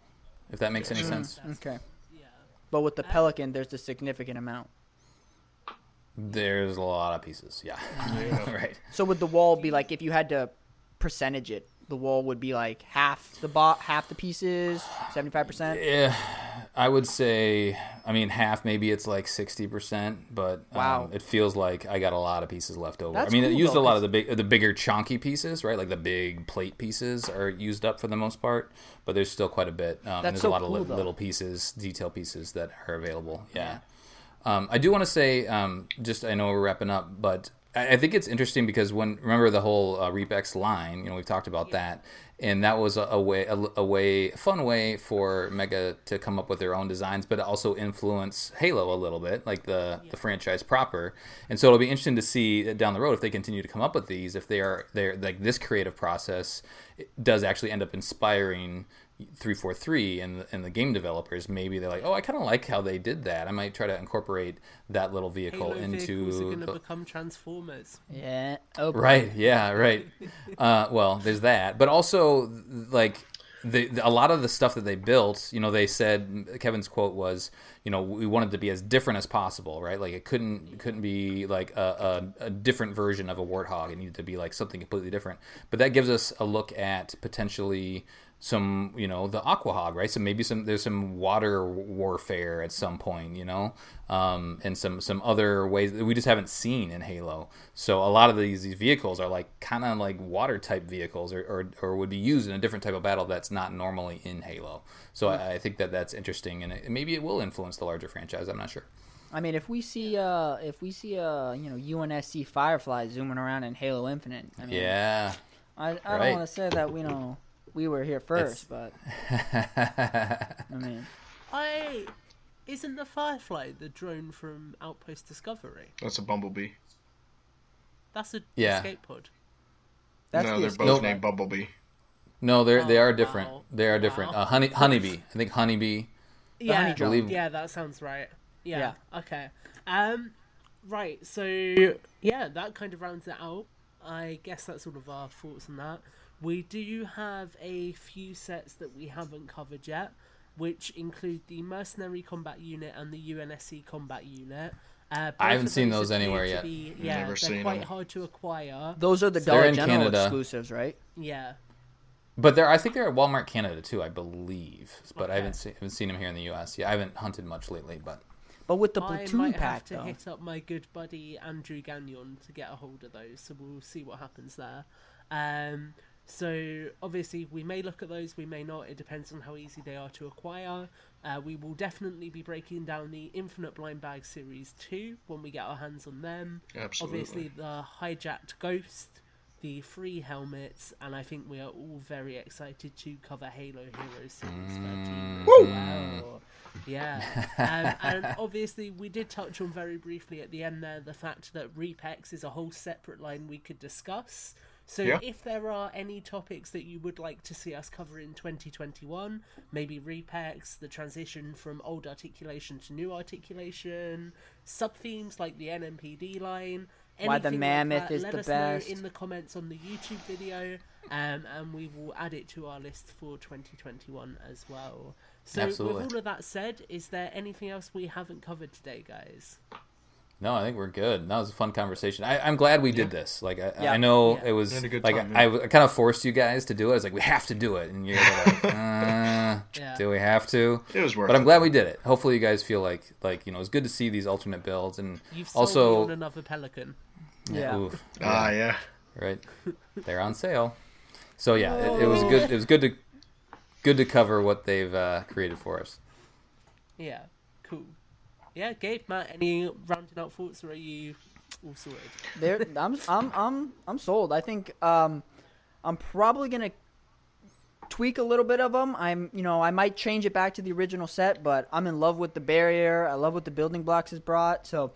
If that makes any mm, sense. Okay. Yeah. But with the Pelican, there's a significant amount. There's a lot of pieces. Yeah. <laughs> right. So would the wall be like if you had to percentage it? The wall would be like half the bot, half the pieces, seventy five percent. Yeah, I would say. I mean, half. Maybe it's like sixty percent, but um, it feels like I got a lot of pieces left over. That's I mean, it used though, a lot of the big, the bigger chunky pieces, right? Like the big plate pieces are used up for the most part, but there's still quite a bit. Um, there's so a lot of li- little pieces, detail pieces that are available. Yeah. Um, I do want to say, um, just I know we're wrapping up, but I, think it's interesting because when remember the whole uh, Reapex line, you know, we've talked about that, and that was a, a way, a, a way, a fun way for Mega to come up with their own designs, but also influence Halo a little bit, like the the franchise proper. And so it'll be interesting to see down the road if they continue to come up with these, if they are they're like this creative process does actually end up inspiring 343 and the, and the game developers maybe they're like oh i kind of like how they did that. I might try to incorporate that little vehicle Halo vehicles are into going to the, become transformers. Yeah. Oh, right. Yeah right. <laughs> Uh, well there's that. But also like the, the, a lot of the stuff that they built you know they said kevin's quote was you know we wanted to be as different as possible right? Like it couldn't it couldn't be like a, a, a different version of a warthog. It needed to be like something completely different. But that gives us a look at potentially some you know the aquahog right? So maybe some there's some water warfare at some point you know? Um, and some some other ways that we just haven't seen in halo. So a lot of these, these vehicles are like kind of like water type vehicles or, or, or would be used in a different type of battle that's not normally in halo. So I, I think that that's interesting and it, maybe it will influence the larger franchise. I'm not sure. I mean, if we see uh, if we see uh, you know, UNSC Firefly zooming around in Halo Infinite, I mean, yeah. I, I Right. don't want to say that we know we were here first, but I <laughs> mean, I isn't the Firefly the drone from Outpost Discovery? That's a bumblebee. That's a Yeah. escape pod. that's no, the they're escape both pod. named Bumblebee. no they're they Oh, are different wow. they are different Wow. uh, honey honeybee i think honeybee Yeah, honey. Believe- yeah, that sounds right. Yeah. Yeah. Okay. Um. Right. So yeah, that kind of rounds it out. I guess that's all of our thoughts on that. We do have a few sets that we haven't covered yet, which include the Mercenary Combat Unit and the UNSC Combat Unit. Uh, I haven't seen those anywhere yet. be- yeah, Never they're seen quite them. hard to acquire. Those are the They're Dollar in General Canada. exclusives, right? Yeah. But they're, I think they're at Walmart Canada too, I believe. But I haven't seen, haven't seen them here in the U.S. Yeah, I haven't hunted much lately. But But with the platoon I platoon might pack, have to though, hit up my good buddy Andrew Gagnon to get a hold of those, so we'll see what happens there. Um, so obviously we may look at those, we may not. It depends on how easy they are to acquire. Uh, we will definitely be breaking down the Infinite Blind Bag Series two when we get our hands on them. Absolutely. Obviously the hijacked Ghost, the free helmets, and I think we are all very excited to cover Halo Heroes Series 13 as well. Yeah. um, and <laughs> obviously, we did touch on very briefly at the end there the fact that Repex is a whole separate line we could discuss. So, Yeah. if there are any topics that you would like to see us cover in 2021, maybe Repex, the transition from old articulation to new articulation, sub themes like the NMPD line, Why the anything like mammoth that, is let the us best. know in the comments on the YouTube video, um, and we will add it to our list for 2021 as well. So, Absolutely. with all of that said, is there anything else we haven't covered today, guys? No, I think we're good. That was a fun conversation. I, I'm glad we did this. Like I, Yeah. I know Yeah. it was We had a good like time, I, yeah. I kind of forced you guys to do it. I was like, we have to do it, and you're like, <laughs> uh, Yeah. do we have to? It was worth But I'm glad we did it. Hopefully, you guys feel like like you know it's good to see these alternate builds and You've also me on another Pelican. Yeah. oof, Ah, yeah. right? They're on sale. So yeah, it, it was good. It was good to good to cover what they've uh, created for us. Yeah, cool. Yeah, Gabe, Matt, any rounding out thoughts, or are you all sorted? There, <laughs> I'm, I'm, I'm, I'm sold. I think um, I'm probably gonna tweak a little bit of them. I'm, you know, I might change it back to the original set, but I'm in love with the barrier. I love what the building blocks has brought. So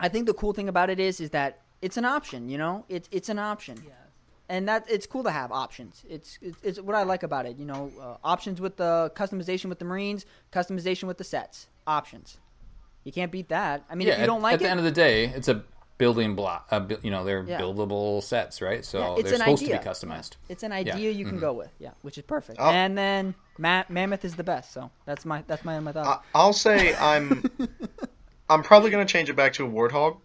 I think the cool thing about it is is that it's an option. You know, it's it's an option. Yeah. and that it's cool to have options. It's it's, it's what I like about it. You know, uh, options with the customization with the Marines, customization with the sets, options. You can't beat that. I mean, yeah, if you don't like it. at it, the end of the day, it's a building block. Uh, you know, they're Yeah. buildable sets, right? So Yeah, it's they're supposed idea. to be customized. it's an idea you can Mm-hmm. go with. Yeah, which is perfect. Oh. And then Ma- Mammoth is the best. So that's my that's my my thought. I, I'll say I'm <laughs> I'm probably gonna change it back to a warthog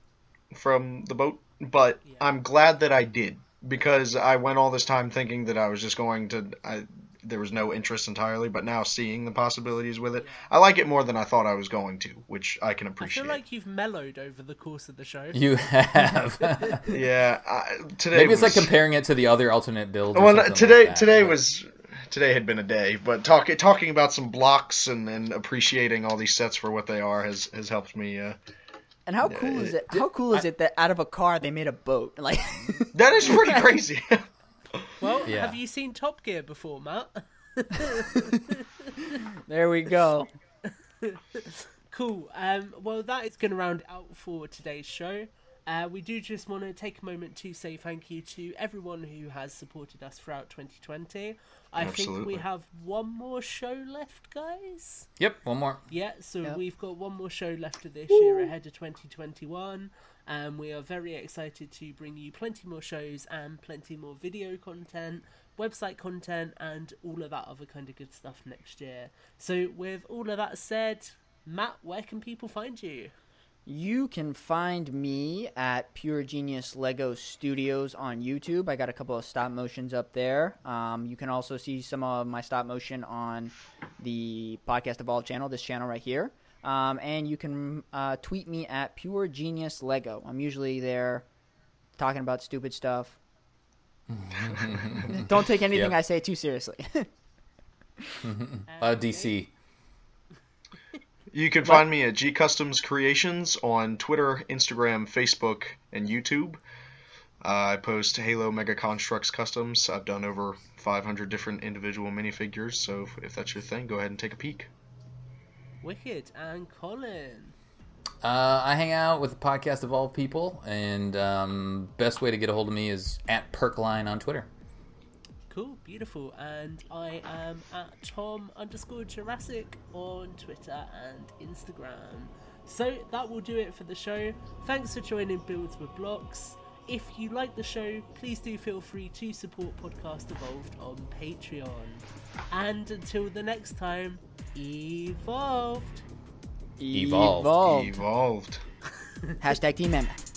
from the boat, but Yeah. I'm glad that I did because I went all this time thinking that I was just going to. I, there was no interest entirely, but now seeing the possibilities with it, I like it more than I thought I was going to, which I can appreciate. I feel like you've mellowed over the course of the show. You <laughs> have. <laughs> yeah, I, today Maybe it's like comparing it to the other alternate builds. Well, today like that, today but- was today had been a day, but talk, talking about some blocks and, and appreciating all these sets for what they are has has helped me. Uh, and how cool is it? How cool is it that out of a car they made a boat? Like, that is pretty <laughs> crazy. Well, Yeah. have you seen Top Gear before, Matt? <laughs> there we go. <laughs> Cool. Um, well, that is going to round out for today's show. Uh, we do just want to take a moment to say thank you to everyone who has supported us throughout 2020. I think we have one more show left, guys. Yep, one more. Yeah, so Yep. we've got one more show left of this year ahead of 2021. And we are very excited to bring you plenty more shows and plenty more video content, website content, and all of that other kind of good stuff next year. So, with all of that said, Matt, where can people find you? You can find me at Pure Genius Lego Studios on YouTube. I got a couple of stop motions up there. Um, you can also see some of my stop motion on the Podcast Evolve channel, this channel right here. Um, and you can uh, tweet me at Pure Genius Lego. I'm usually there talking about stupid stuff. <laughs> Don't take anything Yep. I say too seriously. <laughs> Uh, DC. <laughs> You can find me at G Customs Creations on Twitter, Instagram, Facebook, and YouTube. Uh, I post Halo Mega Construx customs. I've done over 500 different individual minifigures, so if, if that's your thing, go ahead and take a peek. Wicked and Colin. Uh, I hang out with the podcast Evolve people, and um, best way to get a hold of me is at Perkline on Twitter. Cool, beautiful. And I am at Tom underscore Jurassic on Twitter and Instagram. So that will do it for the show. Thanks for joining Builds with Blocks. If you like the show, please do feel free to support Podcast Evolved on Patreon. And until the next time, evolved. Evolved. Evolved. Evolved. <laughs> Hashtag Team Mammoth.